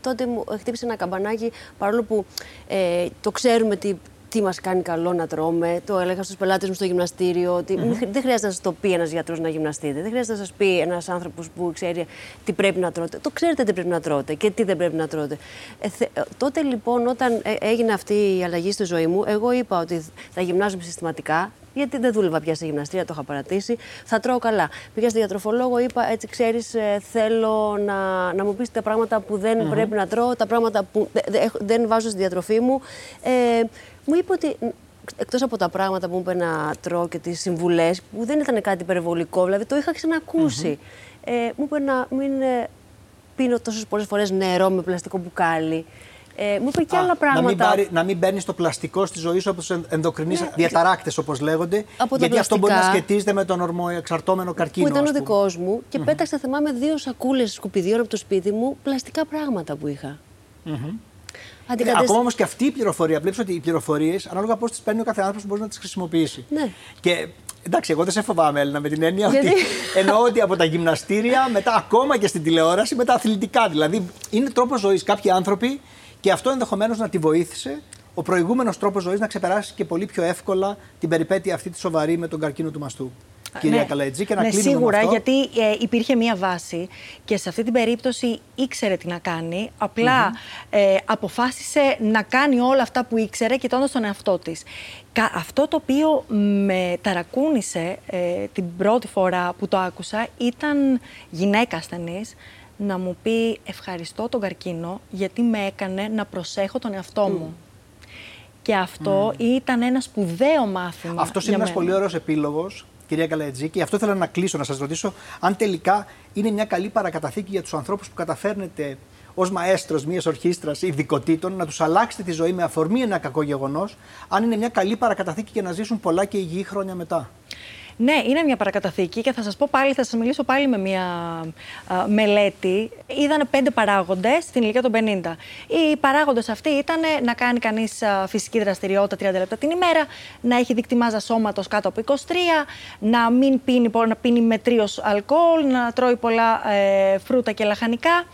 τότε μου χτύπησε ένα καμπανάκι, παρόλο που ε, το ξέρουμε τι, τι μας κάνει καλό να τρώμε. Το έλεγα στους πελάτες μου στο γυμναστήριο, ότι μη χρει- δεν χρειάζεται να σας το πει ένας γιατρός να γυμναστείτε. Δεν χρειάζεται να σας πει ένας άνθρωπος που ξέρει τι πρέπει να τρώτε. Το ξέρετε τι πρέπει να τρώτε και τι δεν πρέπει να τρώτε. Ε, θε- ε, τότε λοιπόν, όταν ε, έγινε αυτή η αλλαγή στη ζωή μου, εγώ είπα ότι θα γυμνάζομαι συστηματικά, γιατί δεν δούλευα πια στη γυμναστήρια, το είχα παρατήσει. Θα τρώω καλά. Πήγα στη διατροφολόγο, είπα έτσι, ξέρεις, θέλω να, να μου πεις τα πράγματα που δεν πρέπει να τρώω, τα πράγματα που δε- δε- έχω- δεν βάζω στη διατροφή μου. Ε, μου είπε ότι εκτός από τα πράγματα που μου είπε να τρώω και τις συμβουλές, που δεν ήταν κάτι υπερβολικό, δηλαδή το είχα ξανακούσει. Ε, μου είπε να μην ε, πίνω τόσες πολλές φορές νερό με πλαστικό μπουκάλι. Ε, μου είπε και Α, άλλα πράγματα. Να μην, πάρει, να μην παίρνει το πλαστικό στη ζωή σου από τους ενδοκρινείς Ναι. διαταράκτες, όπως λέγονται. Από τα γιατί αυτό μπορεί να πλαστικά. σχετίζεται με τον ορμοεξαρτώμενο καρκίνο. που ήταν ο ας πούμε. δικός μου και πέταξε, θυμάμαι, δύο σακούλες σκουπιδιών από το σπίτι μου, πλαστικά πράγματα που είχα. Ναι, Αντικατέστη- ακόμα όμως και αυτή η πληροφορία, βλέπεις ότι οι πληροφορίες, ανάλογα πώς τις παίρνει ο κάθε άνθρωπο, μπορεί να τις χρησιμοποιήσει. Ναι. Και εντάξει, εγώ δεν σε φοβάμαι, Έλληνα, με την έννοια Γιατί; ότι εννοώ ότι από τα γυμναστήρια, μετά ακόμα και στην τηλεόραση, με τα αθλητικά. Δηλαδή, είναι τρόπος ζωής. Κάποιοι άνθρωποι, και αυτό ενδεχομένως να τη βοήθησε, ο προηγούμενος τρόπος ζωής να ξεπεράσει και πολύ πιο εύκολα την περιπέτεια αυτή τη σοβαρή με τον καρκίνο του μαστού. Κυρία ναι. Καλαετζή, και να ναι, κλείνουμε σίγουρα, με αυτό. γιατί ε, υπήρχε μία βάση και σε αυτή την περίπτωση ήξερε τι να κάνει. απλα ε, αποφάσισε να κάνει όλα αυτά που ήξερε κοιτώντας τον εαυτό της. Κα- Αυτό το οποίο με ταρακούνησε ε, την πρώτη φορά που το άκουσα ήταν γυναίκα ασθενής να μου πει ευχαριστώ τον καρκίνο γιατί με έκανε να προσέχω τον εαυτό μου. Και αυτό ήταν ένα σπουδαίο μάθημα. Αυτός για είναι ένας μένα. πολύ ωραίος επίλογος, κυρία Καλαετζή, και αυτό ήθελα να κλείσω, να σας ρωτήσω αν τελικά είναι μια καλή παρακαταθήκη για τους ανθρώπους που καταφέρνετε ως μαέστρος μιας ορχήστρας ειδικοτήτων να τους αλλάξετε τη ζωή με αφορμή ένα κακό γεγονός, αν είναι μια καλή παρακαταθήκη για να ζήσουν πολλά και υγιή χρόνια μετά. Ναι, είναι μια παρακαταθήκη και θα σας πω πάλι, θα σας μιλήσω πάλι με μια α, μελέτη. Είδανε πέντε παράγοντες στην ηλικία των 50. Οι παράγοντες αυτοί ήταν να κάνει κανείς α, φυσική δραστηριότητα 30 λεπτά την ημέρα, να έχει δείκτη μάζας σώματος κάτω από 23, να μην πίνει, πο- να πίνει μετρίως αλκοόλ, να τρώει πολλά ε, φρούτα και λαχανικά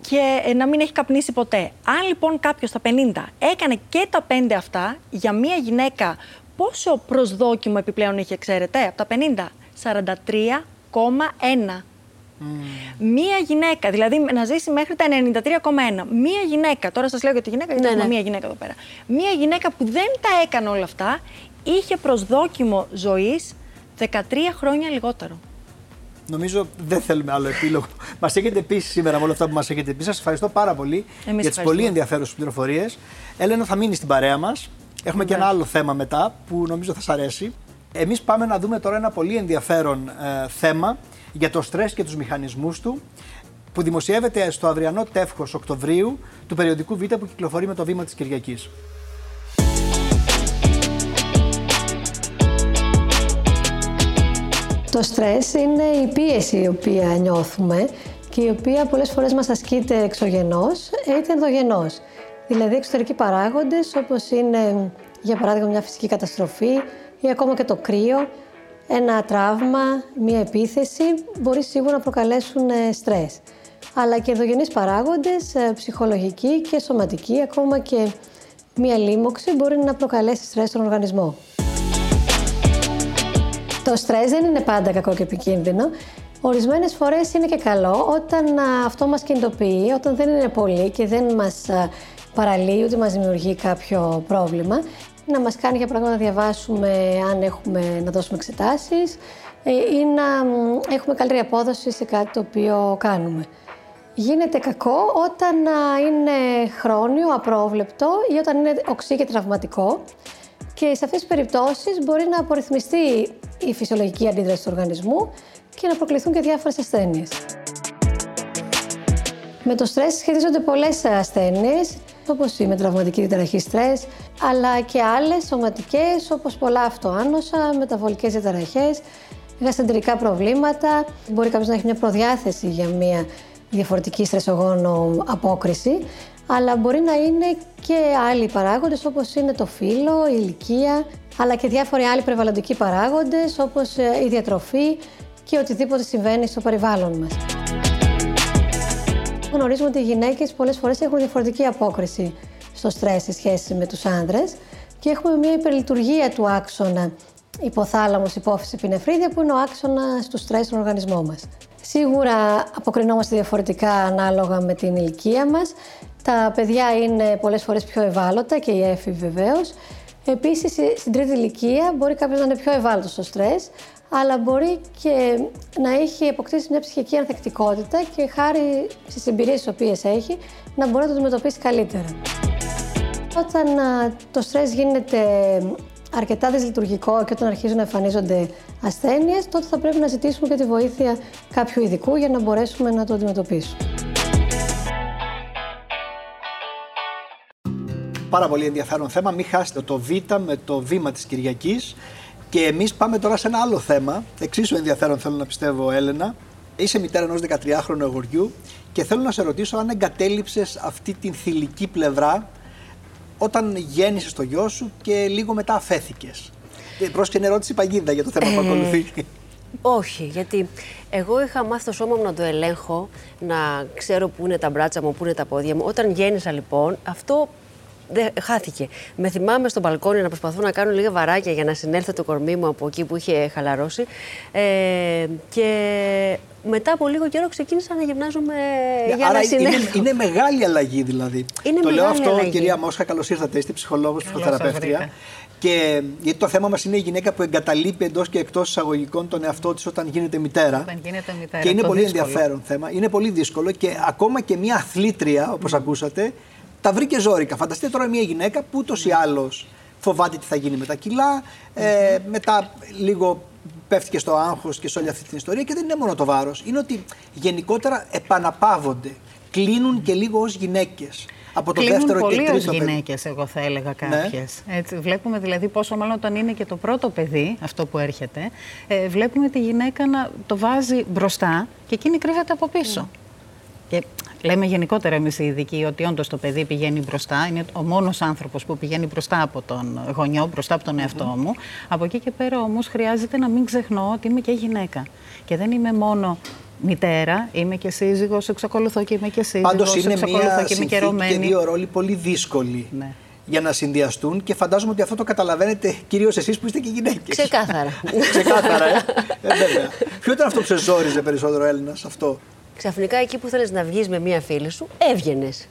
και ε, να μην έχει καπνίσει ποτέ. Αν λοιπόν κάποιος στα 50 έκανε και τα πέντε αυτά για μια γυναίκα, πόσο προσδόκιμο επιπλέον είχε, ξέρετε, από τα 50, 43,1. Μία γυναίκα, δηλαδή να ζήσει μέχρι τα 93,1. Μία γυναίκα, τώρα σας λέω για τη γυναίκα, γιατί Ναι, έχουμε ναι. μία γυναίκα εδώ πέρα. Μία γυναίκα που δεν τα έκανε όλα αυτά, είχε προσδόκιμο ζωής 13 χρόνια λιγότερο. Νομίζω δεν θέλουμε άλλο επίλογο. μας έχετε πει σήμερα με όλα αυτά που μας έχετε πει. Σας ευχαριστώ πάρα πολύ Εμείς για τις ευχαριστούμε. πολύ ενδιαφέρουσες πληροφορίες. Έλενα, θα μείνεις στην παρέα μας. Έχουμε και ένα άλλο θέμα μετά που νομίζω θα σα αρέσει. Εμείς πάμε να δούμε τώρα ένα πολύ ενδιαφέρον ε, θέμα για το στρες και τους μηχανισμούς του που δημοσιεύεται στο αυριανό τεύχος Οκτωβρίου του περιοδικού Β που κυκλοφορεί με το βήμα της Κυριακής. Το στρες είναι η πίεση η οποία νιώθουμε και η οποία πολλές φορές μας ασκείται εξωγενώς είτε ενδογενώς. Δηλαδή εξωτερικοί παράγοντες όπως είναι για παράδειγμα μια φυσική καταστροφή ή ακόμα και το κρύο, ένα τραύμα, μια επίθεση μπορεί σίγουρα να προκαλέσουν ε, στρες. Αλλά και ενδογενείς παράγοντες, ε, ψυχολογικοί και σωματικοί, ακόμα και μια λίμωξη μπορεί να προκαλέσει στρες στον οργανισμό. Το στρες δεν είναι πάντα κακό και επικίνδυνο. Ορισμένες φορές είναι και καλό όταν α, αυτό μας κινητοποιεί, όταν δεν είναι πολύ και δεν μας α, παραλύει ούτε μας δημιουργεί κάποιο πρόβλημα. να μας κάνει για παράδειγμα να διαβάσουμε αν έχουμε να δώσουμε εξετάσεις ε, ή να έχουμε καλύτερη απόδοση σε κάτι το οποίο κάνουμε. Γίνεται κακό όταν είναι χρόνιο, απρόβλεπτο ή όταν είναι οξύ και τραυματικό και σε αυτές τις περιπτώσεις μπορεί να απορριθμιστεί η φυσιολογική αντίδραση του οργανισμού και να προκληθούν και διάφορες ασθένειες. Με το στρες σχετίζονται πολλές ασθένειες, όπως η μετραυματική διταραχή στρες, αλλά και άλλες σωματικές, όπως πολλά αυτοάνοσα, μεταβολικές διαταραχές, γαστεντρικά προβλήματα. Μπορεί κάποιος να έχει μια προδιάθεση για μια διαφορετική στρεσογόνο απόκριση, αλλά μπορεί να είναι και άλλοι παράγοντες όπως είναι το φύλλο, η ηλικία, αλλά και διάφοροι άλλοι περιβαλλοντικοί παράγοντες όπως ε, η διατροφή και οτιδήποτε συμβαίνει στο περιβάλλον μας. Γνωρίζουμε ότι οι γυναίκες πολλές φορές έχουν διαφορετική απόκριση στο στρες σε σχέση με τους άνδρες και έχουμε μια υπερλειτουργία του άξονα υποθάλαμος, υπόφυση, επινεφρίδια που είναι ο άξονας του στρες στον οργανισμό μας. Σίγουρα αποκρινόμαστε διαφορετικά ανάλογα με την ηλικία μας. Τα παιδιά είναι πολλές φορές πιο ευάλωτα και οι έφηβοι βεβαίως. Επίσης, στην τρίτη ηλικία μπορεί κάποιος να είναι πιο ευάλωτος στο στρες, αλλά μπορεί και να έχει αποκτήσει μια ψυχική ανθεκτικότητα και χάρη στις εμπειρίες τις οποίες έχει, να μπορεί να το αντιμετωπίσει καλύτερα. Όταν το στρες γίνεται αρκετά δυσλειτουργικό και όταν αρχίζουν να εμφανίζονται ασθένειες, τότε θα πρέπει να ζητήσουμε και τη βοήθεια κάποιου ειδικού για να μπορέσουμε να το αντιμετωπίσουμε. Πάρα πολύ ενδιαφέρον θέμα. Μην χάσετε το Β με το βήμα της Κυριακής. Και εμείς πάμε τώρα σε ένα άλλο θέμα. Εξίσου ενδιαφέρον θέλω να πιστεύω, Έλενα. Είσαι μητέρα ενός 13χρονου αγοριού και θέλω να σε ρωτήσω αν εγκατέλειψες αυτή την θηλυκή πλευρά όταν γέννησες το γιο σου και λίγο μετά αφέθηκες. Ε, Πρόσεχε ερώτηση παγίδα για το θέμα που ε, ακολουθεί. Όχι, γιατί εγώ είχα μάθει το σώμα μου να το ελέγχω, να ξέρω πού είναι τα μπράτσα μου, πού είναι τα πόδια μου. Όταν γέννησα λοιπόν, αυτό δεν, χάθηκε. Με θυμάμαι στο μπαλκόνι να προσπαθώ να κάνω λίγα βαράκια για να συνέλθω το κορμί μου από εκεί που είχε χαλαρώσει. Ε, και μετά από λίγο καιρό ξεκίνησα να γυμνάζομαι yeah, για άρα να συνέλθω. Είναι, είναι μεγάλη αλλαγή δηλαδή. Είναι το λέω αυτό, αλλαγή. κυρία Μόσχα, καλώς ήρθατε. Είστε ψυχολόγος, ψυχοθεραπεύτρια. Και γιατί το θέμα μας είναι η γυναίκα που εγκαταλείπει εντός και εκτός εισαγωγικών τον εαυτό της όταν γίνεται μητέρα. Όταν γίνεται μητέρα. Και είναι πολύ δύσκολο. ενδιαφέρον θέμα. Είναι πολύ δύσκολο και ακόμα και μια αθλήτρια, όπως mm. ακούσατε, τα βρήκε ζώρικα. Φανταστείτε τώρα μια γυναίκα που ούτως ή άλλως φοβάται τι θα γίνει με τα κιλά, ε, μετά λίγο πέφτει και στο άγχος και σε όλη αυτή την ιστορία. Και δεν είναι μόνο το βάρος. Είναι ότι γενικότερα επαναπαύονται. Κλείνουν και λίγο ως γυναίκες. Από το Κλείνουν δεύτερο πολύ και τρίτο ως γυναίκες, εγώ θα έλεγα κάποιες. Ναι. Έτσι, βλέπουμε δηλαδή πόσο μάλλον όταν είναι και το πρώτο παιδί, αυτό που έρχεται, ε, βλέπουμε τη γυναίκα να το βάζει μπροστά και εκείνη κρύβεται από πίσω. Και λέμε γενικότερα εμείς οι ειδικοί ότι όντως το παιδί πηγαίνει μπροστά. Είναι ο μόνος άνθρωπος που πηγαίνει μπροστά από τον γονιό, μπροστά από τον εαυτό μου. Από εκεί και πέρα όμως χρειάζεται να μην ξεχνώ ότι είμαι και γυναίκα. Και δεν είμαι μόνο μητέρα, είμαι και σύζυγος, εξακολουθώ και είμαι και σύζυγος, Πάντως είναι εξακολουθώ μια και είμαι και συνθήκη και δύο ρόλοι πολύ δύσκολοι. Ναι. Για να συνδυαστούν και φαντάζομαι ότι αυτό το καταλαβαίνετε κυρίως εσείς που είστε και γυναίκες. Ξεκάθαρα. Ξεκάθαρα, ε. ε βέβαια. Ποιο ήταν αυτό που σε ζόριζε περισσότερο, Έλληνας, αυτό; Ξαφνικά εκεί που θέλεις να βγεις με μία φίλη σου, έβγαινες.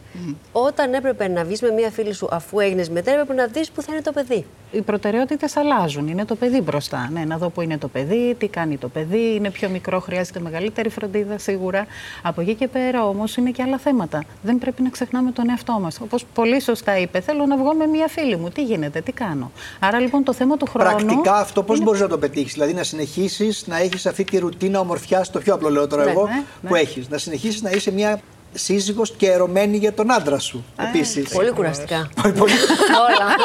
Όταν έπρεπε να βγει με μία φίλη σου αφού έγινες μετέρα, έπρεπε να δεις που θα είναι το παιδί. Οι προτεραιότητες αλλάζουν. Είναι το παιδί μπροστά. Ναι, να δω που είναι το παιδί, τι κάνει το παιδί. Είναι πιο μικρό, χρειάζεται μεγαλύτερη φροντίδα σίγουρα. Από εκεί και πέρα όμως είναι και άλλα θέματα. Δεν πρέπει να ξεχνάμε τον εαυτό μας. Όπως πολύ σωστά είπε, θέλω να βγω με μία φίλη μου. Τι γίνεται, τι κάνω; Άρα λοιπόν το θέμα του χρόνου. Πρακτικά αυτό πώς είναι... μπορείς να το πετύχεις; Δηλαδή να συνεχίσεις να έχεις αυτή τη ρουτίνα ομορφιά, το πιο απλό λέω τώρα Ναι, εγώ, ναι, ναι. που έχεις. Να συνεχίσεις να είσαι μια σύζυγος και ερωμένη για τον άντρα σου. Επίσης. Πολύ κουραστικά. πολύ, Όλα.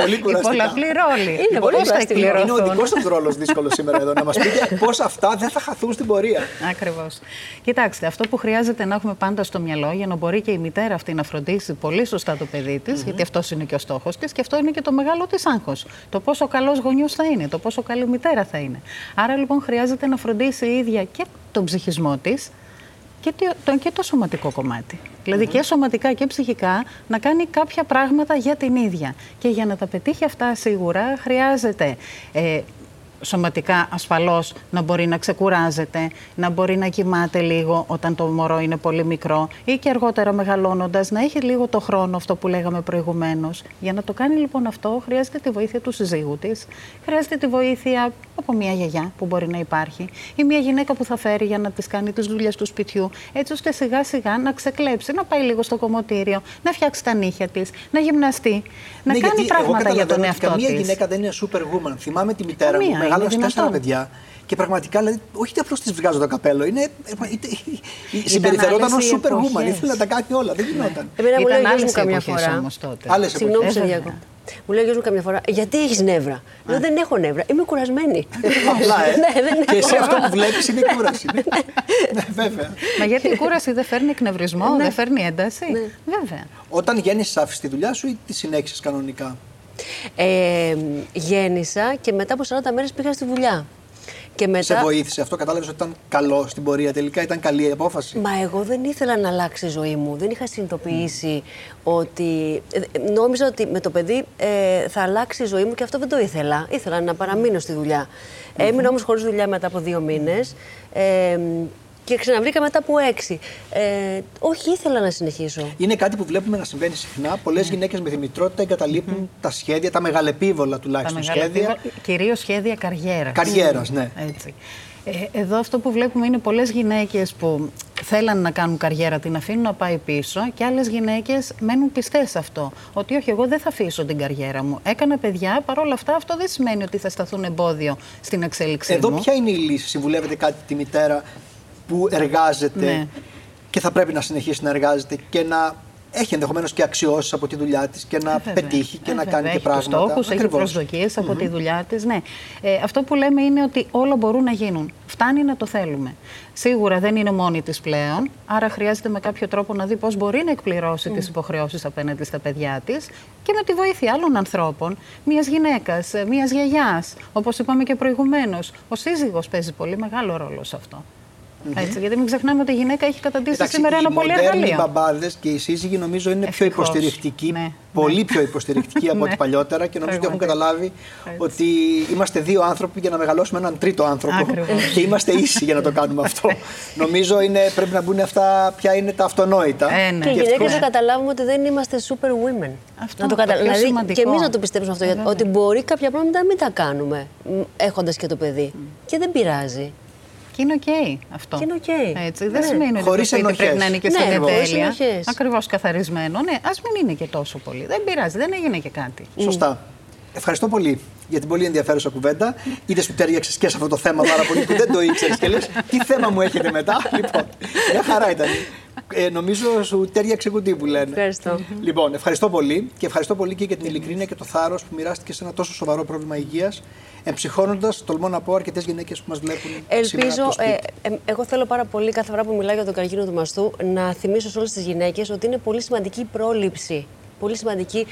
πολύ Οι κουραστικά. πολλαπλοί ρόλοι. Είναι πολύ Πώς θα κουραστικό. Είναι ο εκπληρωθούν. δικός σα ρόλος δύσκολος σήμερα εδώ να μας πείτε πώς αυτά δεν θα χαθούν στην πορεία. Ακριβώς. Κοιτάξτε, αυτό που χρειάζεται να έχουμε πάντα στο μυαλό για να μπορεί και η μητέρα αυτή να φροντίσει πολύ σωστά το παιδί της, γιατί αυτός είναι και ο στόχος της και αυτό είναι και το μεγάλο της άγχος. Το πόσο καλός γονιός θα είναι, το πόσο καλή μητέρα θα είναι. Άρα λοιπόν χρειάζεται να φροντίσει η ίδια και τον ψυχισμό της και το, και το σωματικό κομμάτι. Δηλαδή και σωματικά και ψυχικά να κάνει κάποια πράγματα για την ίδια. Και για να τα πετύχει αυτά σίγουρα χρειάζεται ε, σωματικά ασφαλώς να μπορεί να ξεκουράζεται, να μπορεί να κοιμάται λίγο όταν το μωρό είναι πολύ μικρό ή και αργότερα μεγαλώνοντας να έχει λίγο το χρόνο αυτό που λέγαμε προηγουμένως. Για να το κάνει λοιπόν αυτό χρειάζεται τη βοήθεια του συζύγου της, χρειάζεται τη βοήθεια από μια γιαγιά που μπορεί να υπάρχει ή μια γυναίκα που θα φέρει για να της κάνει τις δουλειές του σπιτιού έτσι ώστε σιγά σιγά να ξεκλέψει, να πάει λίγο στο κομμωτήριο, να φτιάξει τα νύχια της, να γυμναστεί, να ναι, κάνει πράγματα για τον εαυτό της. Καμία γυναίκα δεν είναι superwoman. Θυμάμαι τη μητέρα μου, μεγάλωσε τέσσερα παιδιά. Και πραγματικά, δηλαδή, όχι απλώς τη βγάζω το καπέλο, είναι. Συμπεριφερόταν ως superwoman. Ήθελε να τα κάνει όλα. Δεν γινόταν. Εμένα μου λέει καμιά φορά. Συγγνώμη, σε διακόπτω. Μου λέει ο μου καμιά φορά, γιατί έχεις νεύρα; Λέω δεν έχω νεύρα, είμαι κουρασμένη. Απλά, ε. ναι, και εσύ αυτό που βλέπεις είναι η κούραση. ναι, βέβαια. Μα γιατί η κούραση δεν φέρνει εκνευρισμό, δεν φέρνει ένταση; Βέβαια. Όταν γέννησες, άφησες τη δουλειά σου ή τη συνέχισες κανονικά; Ε, γέννησα και μετά από 40 μέρες πήγα στη δουλειά. Και μετά... Σε βοήθησε αυτό, κατάλαβες ότι ήταν καλό στην πορεία τελικά, ήταν καλή η απόφαση. Μα εγώ δεν ήθελα να αλλάξει η ζωή μου. Δεν είχα συνειδητοποιήσει ότι. Ε, νόμιζα ότι με το παιδί ε, θα αλλάξει η ζωή μου και αυτό δεν το ήθελα. Ήθελα να παραμείνω στη δουλειά. Mm-hmm. Έμεινα όμως χωρίς δουλειά μετά από δύο μήνες. Ε, και ξαναβρήκα μετά από έξι. Ε, όχι, ήθελα να συνεχίσω. Είναι κάτι που βλέπουμε να συμβαίνει συχνά. Πολλές mm. γυναίκες με δημητρότητα εγκαταλείπουν mm. τα σχέδια, τα μεγαλεπίβολα τουλάχιστον τα σχέδια. Κυρίως σχέδια καριέρας. Καριέρας, ναι. Έτσι. Ε, εδώ αυτό που βλέπουμε είναι πολλές γυναίκες που θέλαν να κάνουν καριέρα, την αφήνουν να πάει πίσω και άλλες γυναίκες μένουν πιστές σε αυτό. Ότι όχι, εγώ δεν θα αφήσω την καριέρα μου. Έκανα παιδιά, παρόλα αυτά αυτό δεν σημαίνει ότι θα σταθούν εμπόδιο στην εξέλιξή Εδώ μου. Εδώ ποια είναι η λύση, συμβουλεύετε κάτι τη μητέρα που εργάζεται ναι. και θα πρέπει να συνεχίσει να εργάζεται και να έχει ενδεχομένως και αξιώσεις από τη δουλειά της και να ε, πετύχει και ε, να κάνει και πράγματα. Έχει στόχου, έχει προσδοκίες από τη δουλειά της. Ναι. Ε, αυτό που λέμε είναι ότι όλα μπορούν να γίνουν. Φτάνει να το θέλουμε. Σίγουρα δεν είναι μόνη της πλέον, άρα χρειάζεται με κάποιο τρόπο να δει πώς μπορεί να εκπληρώσει mm. τι υποχρεώσεις απέναντι στα παιδιά της και με τη βοήθεια άλλων ανθρώπων, μιας γυναίκας, ε, μιας γιαγιάς. Όπως είπαμε και προηγουμένως, ο σύζυγος παίζει πολύ μεγάλο ρόλο σε αυτό. Έτσι, γιατί μην ξεχνάμε ότι η γυναίκα έχει καταντήσει σήμερα ένα πολύ εργαλείο. Οι μπαμπάδες και οι σύζυγοι νομίζω είναι πιο υποστηρικτικοί, ναι, πολύ ναι. πιο υποστηρικτικοί από ό,τι ναι. παλιότερα και νομίζω ότι έχουν καταλάβει ότι είμαστε δύο άνθρωποι για να μεγαλώσουμε έναν τρίτο άνθρωπο και είμαστε ίσοι για να το κάνουμε αυτό. νομίζω είναι, πρέπει να μπουν αυτά ποια είναι τα αυτονόητα. Ε, ναι. Και οι γυναίκες να καταλάβουμε ότι δεν είμαστε super women. Αυτό να το κατα... δηλαδή, και εμείς να το πιστέψουμε αυτό, ότι μπορεί κάποια πράγματα να μην τα κάνουμε έχοντας και το παιδί. Και δεν πειράζει. Και είναι οκ αυτό. Και είναι οκ. Έτσι. Δεν ναι. σημαίνει ότι το σπίτι πρέπει να είναι και στην ναι, τέλεια. Ακριβώς καθαρισμένο. Ναι, ας μην είναι και τόσο πολύ. Δεν πειράζει, δεν έγινε και κάτι. Σωστά. Ευχαριστώ πολύ για την πολύ ενδιαφέρουσα κουβέντα. Είδες που τέριαξε και σε αυτό το θέμα πάρα πολύ που δεν το ήξερες και λες τι θέμα μου έχετε μετά; Λοιπόν, μια χαρά ήταν. Ε, νομίζω σου τέριαξε κουτί που λένε. Ευχαριστώ. Λοιπόν, ευχαριστώ πολύ και ευχαριστώ πολύ και για την ειλικρίνεια και το θάρρος που μοιράστηκε σε ένα τόσο σοβαρό πρόβλημα υγείας. Εμψυχώνοντας, τολμώ να πω αρκετές γυναίκες που μας βλέπουν. Ελπίζω, ε, ε, εγώ θέλω πάρα πολύ κάθε φορά που μιλάω για τον καρκίνο του μαστού να θυμίσω σε όλες τις γυναίκες ότι είναι πολύ σημαντική η πρόληψη πολύ σημαντική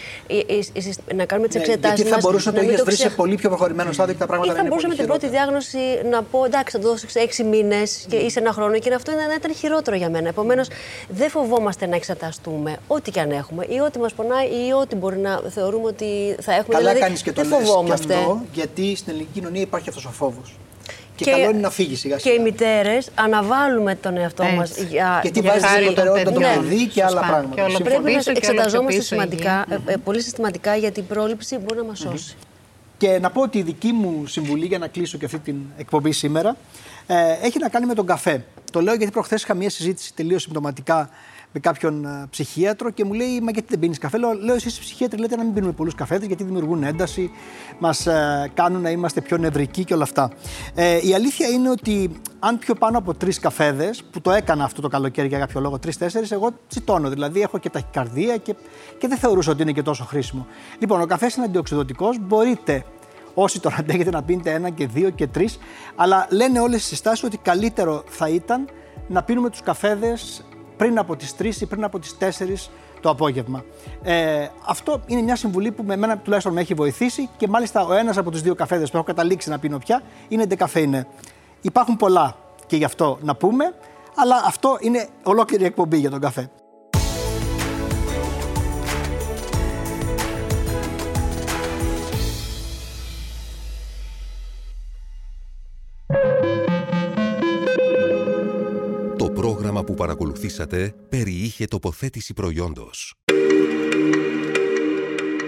να κάνουμε τις ναι, εξετάσεις. Γιατί θα μπορούσε να το είχες βρει σε πολύ πιο προχωρημένο στάδιο και τα πράγματα δεν είναι. Θα μπορούσα με την πρώτη διάγνωση να πω εντάξει, θα το δώσω σε έξι μήνες και ή σε ένα χρόνο και αυτό να ήταν χειρότερο για μένα. Επομένως, δεν φοβόμαστε να εξεταστούμε ό,τι και αν έχουμε ή ό,τι μας πονάει ή ό,τι μπορεί να θεωρούμε ότι θα έχουμε. Καλά δηλαδή, κάνεις και το λες και αυτό, γιατί στην ελληνική κοινωνία υπάρχει αυτός ο φόβος. Και, και, καλό είναι να φύγεις σιγά σιγά. Και οι μητέρες αναβάλουμε τον εαυτό μας για Γιατί βάζεις προτεραιότητα το παιδί και άλλα πράγματα. Και Πρέπει να εξεταζόμαστε σημαντικά, ε, ε, πολύ συστηματικά γιατί η πρόληψη μπορεί να μας σώσει. Και να πω ότι η δική μου συμβουλή για να κλείσω και αυτή την εκπομπή σήμερα ε, έχει να κάνει με τον καφέ. Το λέω γιατί προχθές είχα μια συζήτηση τελείως συμπτωματικά με κάποιον ε, ψυχίατρο και μου λέει: Μα γιατί δεν πίνεις καφέ; Λέω: λέω Εσείς ψυχίατροι λέτε να μην πίνουμε πολλούς καφέδε γιατί δημιουργούν ένταση, μας ε, κάνουν να είμαστε πιο νευρικοί και όλα αυτά. Ε, η αλήθεια είναι ότι αν πιω πάνω από τρεις καφέδες, που το έκανα αυτό το καλοκαίρι για κάποιο λόγο, τρει-τέσσερι, εγώ τσιτώνω. Δηλαδή έχω και ταχυκαρδία και, και δεν θεωρούσα ότι είναι και τόσο χρήσιμο. Λοιπόν, ο καφές είναι αντιοξυδοτικός. Μπορείτε όσοι τον αντέχετε να πίνετε ένα και δύο και τρεις, αλλά λένε όλες οι συστάσεις ότι καλύτερο θα ήταν να πίνουμε τους καφέδες πριν από τις 3 ή πριν από τις 4 το απόγευμα. Ε, αυτό είναι μια συμβουλή που με εμένα τουλάχιστον με έχει βοηθήσει και μάλιστα ο ένας από τους δύο καφέδες που έχω καταλήξει να πίνω πια είναι ντεκαφέινε. Υπάρχουν πολλά και γι' αυτό να πούμε, αλλά αυτό είναι ολόκληρη εκπομπή για τον καφέ. Που παρακολουθήσατε περιείχε τοποθέτηση προϊόντος.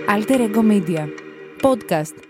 Alter Ego Media. Podcast